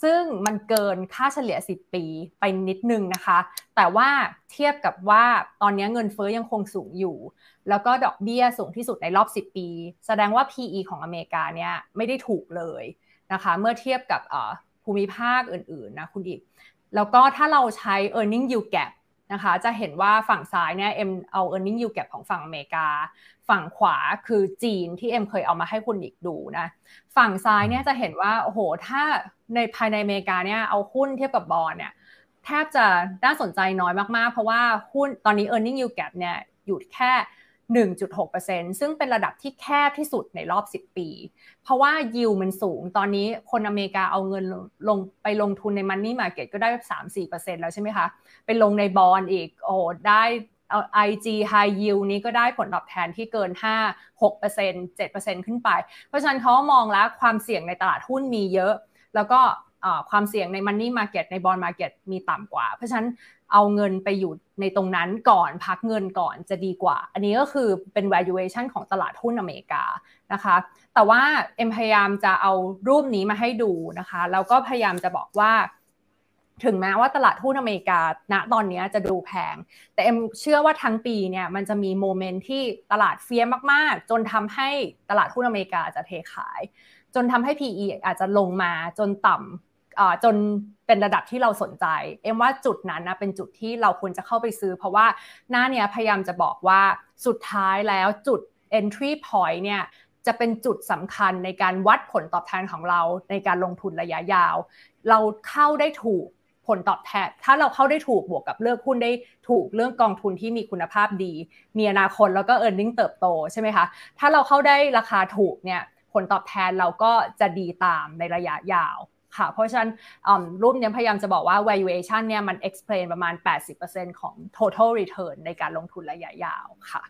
ซึ่งมันเกินค่าเฉลี่ย 10 ปีไปนิดนึงนะคะ แต่ว่าเทียบกับว่าตอนนี้เงินเฟอ้อยังคงสูงอยู่ แล้วก็ดอกเบี้ยสูงที่สุดในรอบ 10 ปี แสดงว่า PE ของอเมริกาเนี่ยไม่ได้ถูกเลยนะคะ เมื่อเทียบกับภูมิภาคอื่นๆนะคุณอีก แล้วก็ถ้าเราใช้ e a r n i n g yield gap นะคะ จะเห็นว่าฝั่งซ้ายเนี่ยเอ็มเอา e a r n i n g yield gap ของฝั่งอเมริกา ฝั่งขวาคือจีนที่เอ็มเคยเอามาให้คุณอีกดูนะ ฝั่งซ้ายเนี่ยจะเห็นว่าโอ้โหถ้าในภายในอเมริกาเนี่ยเอาหุ้นเทียบกับบอลเนี่ยแทบจะน่าสนใจน้อยมากๆ เพราะว่าหุ้นตอนนี้ e a r n i n g yield gap เนี่ยอยู่แค่ 1.6%ซึ่งเป็นระดับที่แคบที่สุดในรอบ 10 ปี เพราะว่ายิวมันสูง ตอนนี้คนอเมริกาเอาเงินลงไปลงทุนในมันนี่มาเก็ตก็ได้3-4%แล้วใช่ไหมคะ ไปลงในบอลอีก โอ้ได้เอา IG High Yield นี้ก็ได้ผลตอบแทนที่เกิน 5 6% 7%ขึ้นไป เพราะฉะนั้นเขามองแล้วความเสี่ยงในตลาดหุ้นมีเยอะ แล้วก็ ความเสี่ยงใน Money Market ใน Bond Market มีต่ำกว่า เพราะฉะนั้นเอาเงินไปอยู่ในตรงนั้นก่อนพักเงินก่อนจะดีกว่า อันนี้ก็คือเป็น valuation ของตลาดหุ้นอเมริกานะคะ แต่ว่าเอ็มพยายามจะเอารูปนี้มาให้ดูนะคะ แล้วก็พยายามจะบอกว่า ถึงแม้ว่าตลาดหุ้นอเมริกาณตอนนี้จะดูแพง แต่เอ็มเชื่อว่าทั้งปีเนี่ยมันจะมีโมเมนต์ที่ตลาดเฟียมากๆ จนทำให้ตลาดหุ้นอเมริกาจะเทขาย จนทำให้ PE อาจจะลงมาจนต่ำ จนเป็นระดับที่เราสนใจ เอ็มว่าจุดนั้นนะเป็นจุดที่เราควรจะเข้าไปซื้อ เพราะว่าหน้าเนี้ยพยายามจะบอกว่าสุดท้ายแล้วจุด entry point เนี่ยจะเป็นจุดสำคัญในการวัดผลตอบแทนของเราในการลงทุนระยะยาว เราเข้าได้ถูกผลตอบแทน ถ้าเราเข้าได้ถูกบวกกับเลือกหุ้นได้ถูกเรื่องกองทุนที่มีคุณภาพดี มีอนาคตแล้วก็ e a r n i n g เติบโตใช่ไหมคะ ถ้าเราเข้าได้ราคาถูกเนี่ยผลตอบแทนเราก็จะดีตามในระยะยาว ค่ะ เพราะฉะนั้นรูปนี้พยายามจะบอกว่า valuation เนี่ยมัน explain ประมาณ 80%ของ total return ในการลงทุนระยะยาวค่ะ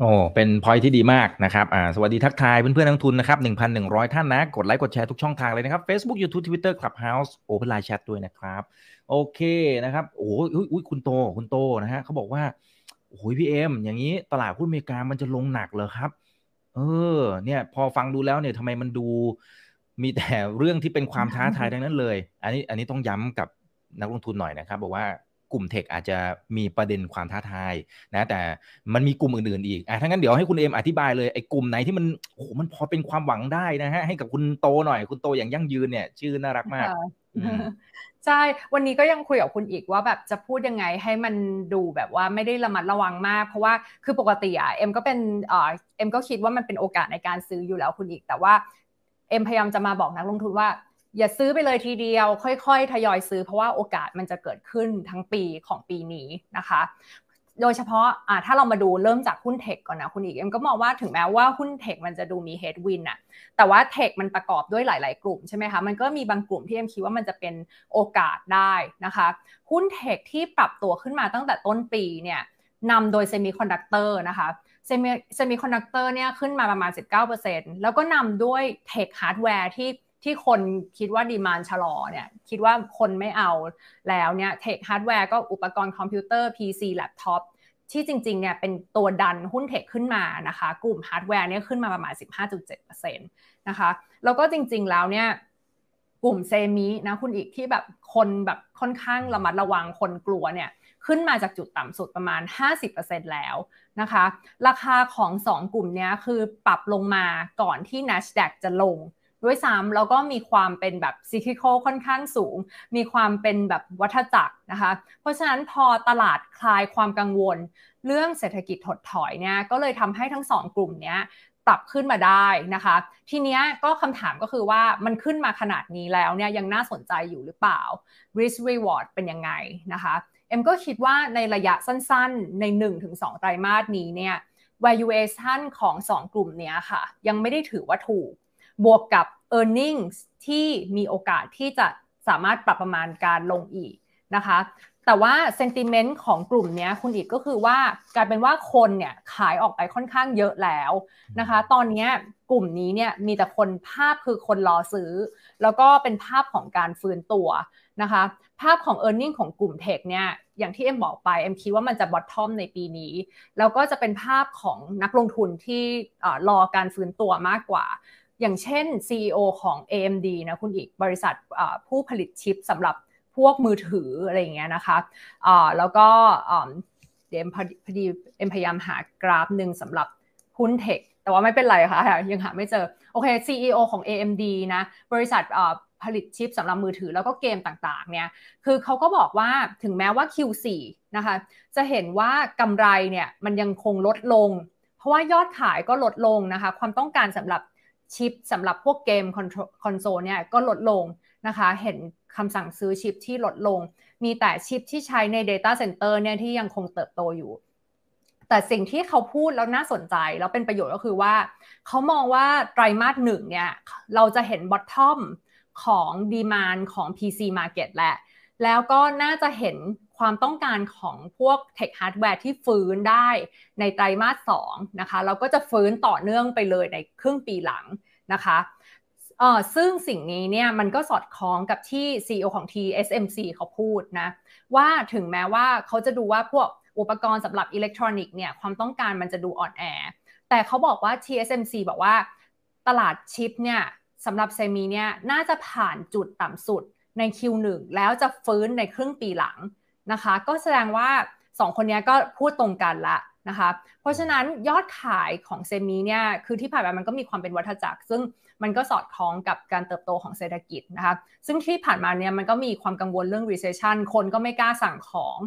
โอ้ เป็นพอยที่ดีมากนะครับ อ่า สวัสดีทักทายเพื่อนๆนักทุนนะครับ 1,100 ท่านนะ กดไลค์ กดแชร์ทุกช่องทางเลยนะครับ Facebook YouTube Twitter Clubhouse Open Line Chat ด้วยนะครับ โอเคนะครับ โอ้ยอุ้ยคุณโต คุณโตนะฮะเขาบอกว่าโอ้ยพี่เอ็มอย่างนี้ตลาดหุ้นอเมริกามันจะลงหนักเลยครับ เออ เนี่ย พอฟังดูแล้วเนี่ยทำไมมันดู มีแต่เรื่องที่เป็นความท้าทายทั้งนั้นเลย อันนี้อันนี้ต้องย้ำกับนักลงทุนหน่อยนะครับ บอกว่ากลุ่มเทคอาจจะมีประเด็นความท้าทายนะแต่มันมีกลุ่มอื่นๆอีกอะทั้งนั้นเดี๋ยวให้คุณเอมอธิบายเลยไอ้กลุ่มไหนที่มันโอ้โหมันพอเป็นความหวังได้นะฮะให้กับคุณโตหน่อยคุณโตอย่างยั่งยืนเนี่ย ชื่อน่ารักมากใช่ วันนี้ก็ยังคุยกับคุณอีกว่าแบบจะพูดยังไงให้มันดูแบบว่าไม่ได้ระมัดระวังมาก เพราะว่าคือปกติอะเอ็มก็เป็นเอ็มก็คิดว่ามันเป็นโอกาสในการซื้ออยู่แล้วคุณอีก แต่ว่า เอ็มพยายามจะมาบอกนักลงทุนว่า อย่าซื้อไปเลยทีเดียว ค่อยๆ ทยอยซื้อเพราะว่าโอกาสมันจะเกิดขึ้นทั้งปีของปีนี้นะคะ โดยเฉพาะถ้าเรามาดูเริ่มจากหุ้น tech ก่อนนะคุณอีกเอ็มก็มองว่าถึงแม้ว่าหุ้น tech มันจะดูมี headwind อะแต่ว่า tech มันประกอบด้วยหลาย ๆ กลุ่มใช่ไหมคะมันก็มีบางกลุ่มที่เอ็มคิดว่ามันจะเป็นโอกาสได้นะคะหุ้น tech ที่ปรับตัวขึ้นมาตั้งแต่ต้นปีเนี่ยนำโดย semiconductor นะคะ semiconductor เนี่ยขึ้นมาประมาณ 19%แล้วก็นำด้วย tech hardware ที่ที่คนคิดว่า demand ชะลอเนี่ยคิดว่าคนไม่เอาแล้วเนี่ย tech hardware ก็อุปกรณ์คอมพิวเตอร์ PC laptop ที่จริงๆเนี่ยเป็นตัวดันหุ้น tech ขึ้นมานะคะกลุ่มฮาร์ดแวร์เนี่ยขึ้นมาประมาณ 15.7%นะคะแล้วก็จริงๆแล้วเนี่ยกลุ่มเซมินะคุณอีกที่แบบคนแบบค่อนข้างระมัดระวังคนกลัวเนี่ย ขึ้นมาจากจุดต่ำสุดประมาณ 50%แล้วนะคะ ราคาของ 2 กลุ่มนี้คือปรับลงมาก่อนที่ NASDAQ จะลงด้วยซ้ำแล้วก็มีความเป็นแบบซิคิโคค่อนข้างสูง มีความเป็นแบบวัฏจักรนะคะ เพราะฉะนั้นพอตลาดคลายความกังวล เรื่องเศรษฐกิจถดถอยเนี่ยก็เลยทำให้ทั้งสองกลุ่มนี้ปรับขึ้นมาได้นะคะ ทีเนี้ยก็คำถามก็คือว่ามันขึ้นมาขนาดนี้แล้วเนี่ยยังน่าสนใจอยู่หรือเปล่า risk reward เป็นยังไงนะคะ เอ็มก็คิดว่าในระยะสั้นๆ ใน 1-2 ไตรมาสนี้เนี่ย valuation ของ 2 กลุ่มนี้ค่ะ ยังไม่ได้ถือว่าถูก บวกกับ earnings ที่มีโอกาสที่จะสามารถปรับประมาณการลงอีกนะคะ แต่ว่า sentiment ของกลุ่มนี้คุณอีกก็คือว่ากลายเป็นว่าคนเนี่ยขายออกไปค่อนข้างเยอะแล้วนะคะ ตอนนี้กลุ่มนี้เนี่ยมีแต่คนภาพคือคนรอซื้อ แล้วก็เป็นภาพของการฟื้นตัวนะคะ ภาพของ e a r n i n g ของกลุ่มเทคเนี่ยอย่างที่เอ็มบอกไปเอ็มคิดว่ามันจะ bottom ในปีนี้ แล้วก็จะเป็นภาพของนักลงทุนที่รอการฟื้นตัวมากกว่า อย่างเช่น CEO ของ AMD นะคุณอีกบริษัทผู้ผลิตชิปสำหรับพวกมือถืออะไรอย่างเงี้ยนะคะแล้วก็เดี๋ยวพอดีเอ็มพยายามหากราฟหนึ่งสำหรับหุ้นเทคแต่ว่าไม่เป็นไรค่ะยังหาไม่เจอ โอเค CEO ของ AMD นะบริษัท ผลิตชิปสำหรับมือถือแล้วก็เกมต่างๆเนี่ยคือเขาก็บอกว่าถึงแม้ว่า Q4 นะคะจะเห็นว่ากำไรเนี่ยมันยังคงลดลง เพราะว่ายอดขายก็ลดลงนะคะความต้องการสำหรับชิปสำหรับพวกเกมคอนโซลเนี่ยก็ลดลงนะคะเห็นคำสั่งซื้อชิปที่ลดลง มีแต่ชิปที่ใช้ใน Data Center เนี่ยที่ยังคงเติบโตอยู่ แต่สิ่งที่เขาพูดแล้วน่าสนใจ แล้วเป็นประโยชน์ก็คือว่า เขามองว่าไตรมาสหนึ่งเนี่ยเราจะเห็น bottom ของ demand ของ PC Market แหละแล้วก็น่าจะเห็นความต้องการของพวกเทคฮาร์ดแวร์ที่ฟื้นได้ในไตรมาสสองนะคะแล้วก็จะฟื้นต่อเนื่องไปเลยในครึ่งปีหลังนะคะเออซึ่งสิ่งนี้เนี่ยมันก็สอดคล้องกับที่ CEO ของ TSMC เขาพูดนะว่าถึงแม้ว่าเขาจะดูว่าพวกอุปกรณ์สำหรับอิเล็กทรอนิกส์เนี่ยความต้องการมันจะดูอ่อนแอ แต่เขาบอกว่า TSMC บอกว่าตลาดชิปเนี่ย สำหรับเซมิเนี่ยน่าจะผ่านจุดต่ำสุดใน Q1 แล้วจะฟื้นในครึ่งปีหลังนะคะ ก็แสดงว่า 2 คนนี้ก็พูดตรงกันละนะคะ เพราะฉะนั้นยอดขายของเซมิเนี่ยคือที่ผ่านมามันก็มีความเป็นวัฏจักร ซึ่งมันก็สอดคล้องกับการเติบโตของเศรษฐกิจนะคะ ซึ่งที่ผ่านมาเนี่ยมันก็มีความกังวลเรื่อง recession คนก็ไม่กล้าสั่งของ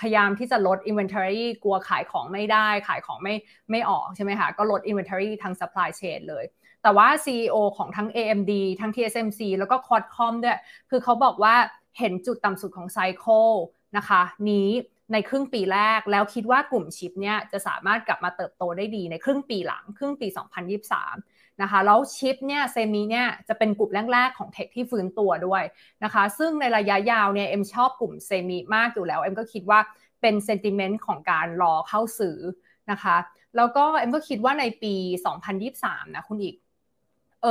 พยายามที่จะลด inventory กลัวขายของไม่ได้ ขายของไม่ไม่ออกใช่ไหมคะ ก็ลด inventory ทาง supply chain เลย แต่ว่า CEO ของทั้ง AMD ทั้ง TSMC แล้วก็ Qualcomm ด้วยคือเขาบอกว่าเห็นจุดต่ำสุดของ cycle นะคะนี้ในครึ่งปีแรกแล้วคิดว่ากลุ่มชิปเนี่ยจะสามารถกลับมาเติบโตได้ดีในครึ่งปีหลัง ครึ่งปี 2023 นะคะแล้วชิปเนี่ย semi เนี่ยจะเป็นกลุ่มแรกๆของเทคที่ฟื้นตัวด้วยนะคะซึ่งในระยะยาวเนี่ยเอ็มชอบกลุ่ม semi มากอยู่แล้ว เอ็มก็คิดว่าเป็น sentiment ของการรอเข้าซื้อนะคะแล้วก็เอ็มก็คิดว่าในปี 2023 นะคุณอีก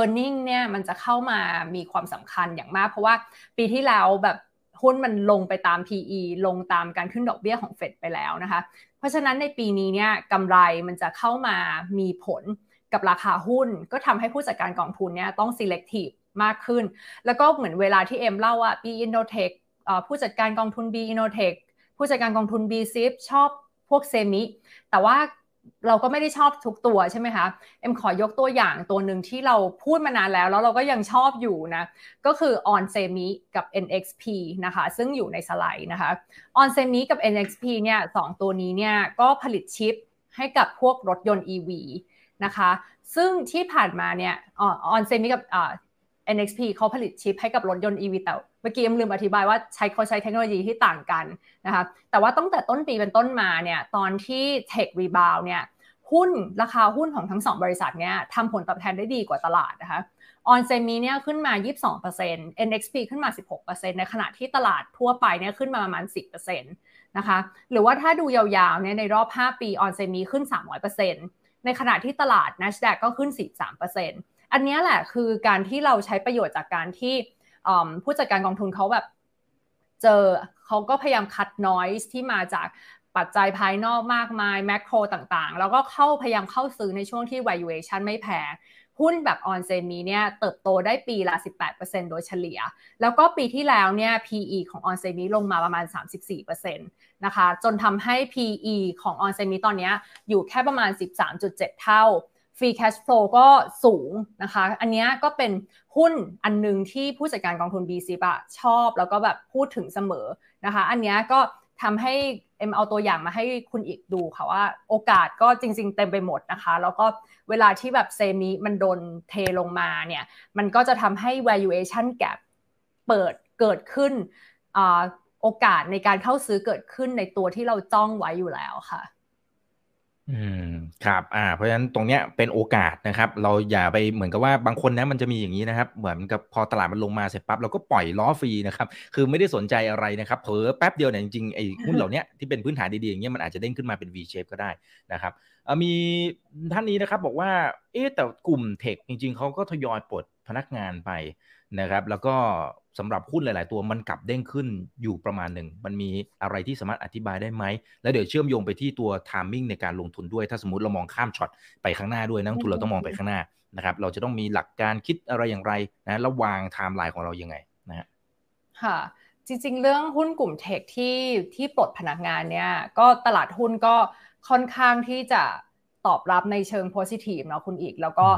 e a r n i n g เนี่ยมันจะเข้ามามีความสำคัญอย่างมาก เพราะว่าปีที่แล้วแบบหุ้นมันลงไปตาม PE ลงตามการขึ้นดอกเบี้ยของเฟดไปแล้วนะคะ เพราะฉะนั้นในปีนี้เนี่ยกำไรมันจะเข้ามามีผลกับราคาหุ้น ก็ทำให้ผู้จัดการกองทุนเนี่ยต้อง selective มากขึ้น แล้วก็เหมือนเวลาที่เอ็มเล่าว่า B Innotech ผู้จัดการกองทุน B Innotech ผู้จัดการกองทุน B SIP ชอบพวกเซมิ แต่ว่า เราก็ไม่ได้ชอบทุกตัวใช่ไหมคะ เอ็มขอยกตัวอย่างตัวหนึ่งที่เราพูดมานานแล้ว แล้วเราก็ยังชอบอยู่นะ ก็คือ On Semi กับ NXP นะคะ ซึ่งอยู่ในสไลด์นะคะ On Semi กับ NXP เนี่ยสองตัวนี้เนี่ยก็ผลิตชิปให้กับพวกรถยนต์ EV นะคะ ซึ่งที่ผ่านมาเนี่ย On Semi กับ NXP เขาผลิตชิปให้กับรถยนต์ EV แต่เมื่อกี้ลืมอธิบายว่าใช้เขาใช้เทคโนโลยีที่ต่างกันนะคะแต่ว่าตั้งแต่ต้นปีเป็นต้นมาเนี่ยตอนที่ Tech Rebound เนี่ยหุ้นราคาหุ้นของทั้งสองบริษัทเนี่ยทำผลตอบแทนได้ดีกว่าตลาดนะคะออนเซมีเนี่ยขึ้นมา 22% NXP ขึ้นมา 16%ในขณะที่ตลาดทั่วไปเนี่ยขึ้นมาประมาณ 10%นะคะหรือว่าถ้าดูยาวๆเนี่ยในรอบ 5 ปีออนเซมีขึ้น 300%ในขณะที่ตลาด NASDAQ ก็ขึ้น 43% อันนี้แหละคือการที่เราใช้ประโยชน์จากการที่ผู้จัดการกองทุนเขาแบบ เจอเขาก็พยายามคัด noise ที่มาจากปัจจัยภายนอกมากมาย macro ต่างๆ แล้วก็เข้าพยายามเข้าซื้อในช่วงที่ valuation ไม่แพงหุ้นแบบ onsemi เนี่ยเติบโตได้ปีละ 18%โดยเฉลี่ย แล้วก็ปีที่แล้วเนี่ย PE ของ onsemi ลงมาประมาณ 34%นะคะ จนทำให้ PE ของ onsemi ตอนนี้อยู่แค่ประมาณ 13.7 เท่า Free Cash Flow ก็สูงนะคะ อันนี้ก็เป็นหุ้นอันนึงที่ผู้จัดการกองทุน BC อะชอบแล้วก็แบบพูดถึงเสมอนะคะ อันนี้ก็ทำให้เอ็มเอาตัวอย่างมาให้คุณอีกดูค่ะว่าโอกาสก็จริง ๆ เต็มไปหมดนะคะ แล้วก็เวลาที่แบบเซมิมันโดนเทลงมาเนี่ย มันก็จะทำให้ valuation gap เปิดเกิดขึ้นโอกาสในการเข้าซื้อเกิดขึ้นในตัวที่เราจ้องไว้อยู่แล้วค่ะ อืมครับ อ่า เพราะฉะนั้นตรงเนี้ยเป็นโอกาสนะครับ เราอย่าไปเหมือนกับว่าบางคนนะมันจะมีอย่างนี้นะครับ เหมือนกับพอตลาดมันลงมาเสร็จปั๊บเราก็ปล่อยล้อฟรีนะครับ คือไม่ได้สนใจอะไรนะครับเผลอแป๊บเดียวเนี่ยจริงๆไอ้หุ้นเหล่านี้ที่เป็นพื้นฐานดีๆอย่างเงี้ยมันอาจจะเด้งขึ้นมาเป็น V shape ก็ได้นะครับมีท่านนี้นะครับบอกว่าเอ๊แต่กลุ่มเทคจริง ๆเขาก็ทยอยปลดพนักงานไปนะครับ แล้วก็ สำหรับหุ้นหลาย ๆ ตัวมันกลับเด้งขึ้นอยู่ประมาณหนึ่ง มันมีอะไรที่สามารถอธิบายได้ไหม แล้วเดี๋ยวเชื่อมโยงไปที่ตัว timing ในการลงทุนด้วย ถ้าสมมติเรามองข้ามช็อตไปข้างหน้าด้วยนักลงทุนเราต้องมองไปข้างหน้านะครับ เราจะต้องมีหลักการคิดอะไรอย่างไรนะแล้ววางไทม์ไลน์ของเรายังไงนะฮะค่ะ จริง ๆ เรื่องหุ้นกลุ่มเทคที่ที่ปลดพนักงานเนี่ย ก็ตลาดหุ้นก็ค่อนข้างที่จะ ตอบรับในเชิง positive เนาะคุณอีก แล้วก็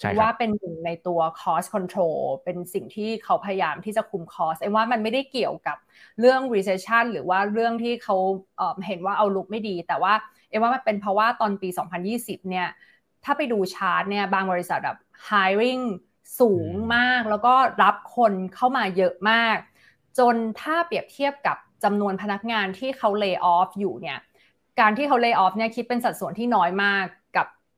คิดว่าเป็นหนึ่งในตัว cost control เป็นสิ่งที่เขาพยายามที่จะคุม cost เอ็มว่ามันไม่ได้เกี่ยวกับเรื่อง recession หรือว่าเรื่องที่เขาเห็นว่าเอาลุกไม่ดี แต่ว่าเอ็ว่ามันเป็นเพราะว่าตอนปี 2020 เนี่ย ถ้าไปดูชาร์ตเนี่ย บางบริษัทแบบ hiring สูงมาก แล้วก็รับคนเข้ามาเยอะมาก จนถ้าเปรียบเทียบกับจำนวนพนักงานที่เขา lay off อยู่เนี่ย การที่เขาเลิกออฟเนี่ยคิดเป็นสัดส่วนที่น้อยมากกับ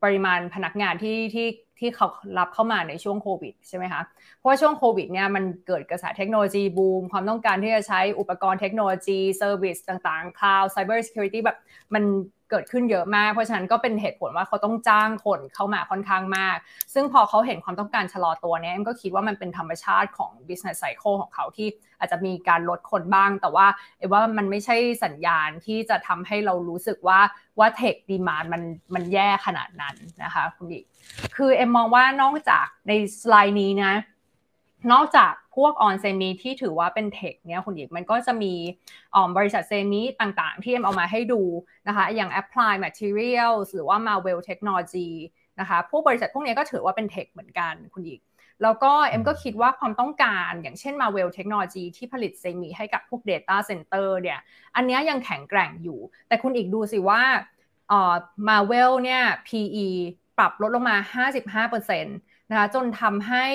ปริมาณพนักงานที่ที่ที่เขารับเข้ามาในช่วงโควิดใช่ไหมคะ เพราะว่าช่วงโควิดเนี่ยมันเกิดกระแสเทคโนโลยีบูม ความต้องการที่จะใช้อุปกรณ์เทคโนโลยี service ต่างๆ คลาวด์ cyber security แบบมัน เกิดขึ้นเยอะมาก เพราะฉะนั้นก็เป็นเหตุผลว่าเขาต้องจ้างคนเข้ามาค่อนข้างมาก ซึ่งพอเขาเห็นความต้องการชะลอตัวเนี้ยก็คิดว่ามันเป็นธรรมชาติของ business cycle ของเขาที่อาจจะมีการลดคนบ้าง แต่ว่าเอ็มว่ามันไม่ใช่สัญญาณที่จะทำให้เรารู้สึกว่าว่า tech demand มันมันแย่ขนาดนั้นนะคะคุณดิคือเอ็มมองว่านอกจากในสไลด์นี้นะ นอกจากพวก onsemi ที่ถือว่าเป็นเทคเนี่ยคุณอีกมันก็จะมีบริษัท semi ต่างๆ ที่เอ็มเอามาให้ดูนะคะอย่าง Applied Materials หรือว่า Marvel Technology นะคะพวกบริษัทพวกนี้ก็ถือว่าเป็นเทคเหมือนกันคุณอีกแล้วก็เอ็มก็คิดว่าความต้องการอย่างเช่น Marvel Technology ที่ผลิต semi ให้กับพวก Data Center เนี่ยอันนี้ยังแข็งแกร่งอยู่ แต่คุณอีกดูสิว่าเอ่อ Marvel เนี่ย PE ปรับลดลงมา 55%นะคะจนทำให้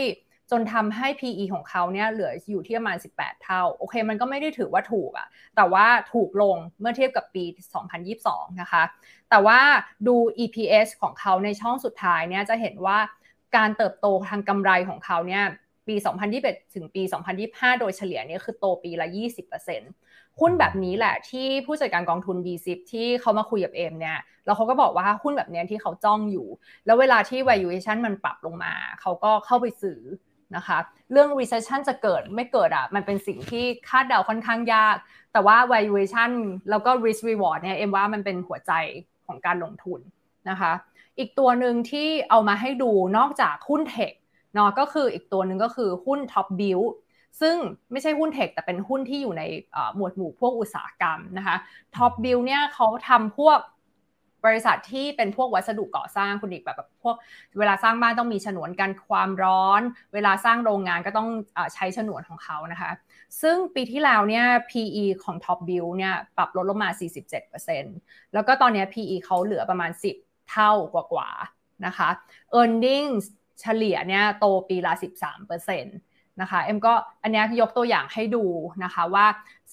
จนทำให้ PE ของเขาเนี่ยเหลืออยู่ที่ประมาณ 18 เท่า โอเค มันก็ไม่ได้ถือว่าถูกอะแต่ว่าถูกลงเมื่อเทียบกับปี 2022 นะคะ แต่ว่าดู EPS ของเขาในช่องสุดท้ายเนี่ยจะเห็นว่าการเติบโตทางกำไรของเขาเนี่ยปี 2021 ถึงปี 2025 โดยเฉลี่ยเนี่ยคือโตปีละ 20%หุ้นแบบนี้แหละที่ผู้จัดการกองทุน B10 ที่เขามาคุยกับเอ็มเนี่ยแล้วเขาก็บอกว่าหุ้นแบบนี้ที่เขาจ้องอยู่ แล้วเวลาที่ valuation มันปรับลงมา เขาก็เข้าไปซื้อ นะคะ เรื่อง recession จะเกิดไม่เกิดอะ่ะ มันเป็นสิ่งที่คาดเดาค่อนข้างยาก แต่ว่า valuation แล้วก็ risk reward เนี่ยเอ็มว่ามันเป็นหัวใจของการลงทุนนะคะ อีกตัวหนึ่งที่เอามาให้ดูนอกจากหุ้นเทคเนาะก็คืออีกตัวหนึ่งก็คือหุ้น Top Build ซึ่งไม่ใช่หุ้นเทคแต่เป็นหุ้นที่อยู่ในหมวดหมู่พวกอุตสาหกรรมนะคะ Top Build เนี่ยเขาทำพวก บริษัทที่เป็นพวกวัสดุก่อสร้างคุณอีกแบบพวกเวลาสร้างบ้านต้องมีฉนวนกันความร้อน เวลาสร้างโรงงานก็ต้องอใช้ฉนวนของเขานะคะ ซึ่งปีที่แล้วเนี่ย PE ของ Top Build เนี่ยปรับลดลงมา 47%แล้วก็ตอนนี้ PE เขาเหลือประมาณ 10 เท่ากว่าๆนะคะ e a r n i n g เฉลี่ยเนี่ยโตปีละ 13%นนะคะเอ็มก็อันนี้ยกตัวอย่างให้ดูนะคะว่า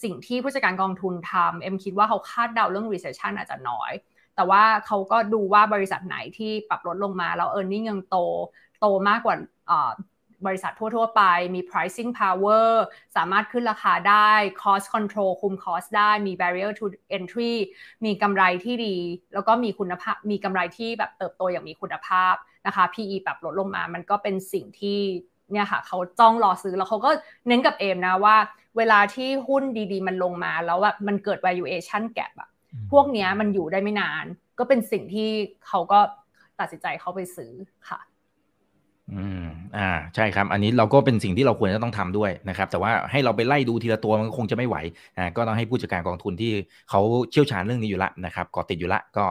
สิ่งที่ผู้จัดการกองทุนทำเอ็มคิดว่าเขาคาดเดาเรื่อง recession อาจจะน้อย แต่ว่าเขาก็ดูว่าบริษัทไหนที่ปรับลดลงมา แล้ว e a r n i n g ยังโตโตมากกว่าบริษัททั่ว ๆ ไป มี pricing power สามารถขึ้นราคาได้ cost control คุม cost ได้ มี barrier to entry มีกำไรที่ดี แล้วก็มีคุณภาพ มีกำไรที่แบบเติบโตอย่างมีคุณภาพนะคะ PE ปรับลดลงมา มันก็เป็นสิ่งที่เนี่ยค่ะเขาจ้องรอซื้อ แล้วเขาก็เน้นกับเอมนะว่า เวลาที่หุ้นดีๆ มันลงมา แล้วแบบมันเกิด valuation gap อะ พวกนี้มันอยู่ได้ไม่นาน ก็เป็นสิ่งที่เขาก็ตัดสินใจเข้าไปซื้อค่ะ อืม อ่า ใช่ครับ อันนี้เราก็เป็นสิ่งที่เราควรจะต้องทำด้วยนะครับ แต่ว่าให้เราไปไล่ดูทีละตัวมันคงจะไม่ไหว อ่า ก็ต้องให้ผู้จัดการกองทุนที่เขาเชี่ยวชาญเรื่องนี้อยู่ละนะครับกอติดอยู่ละก็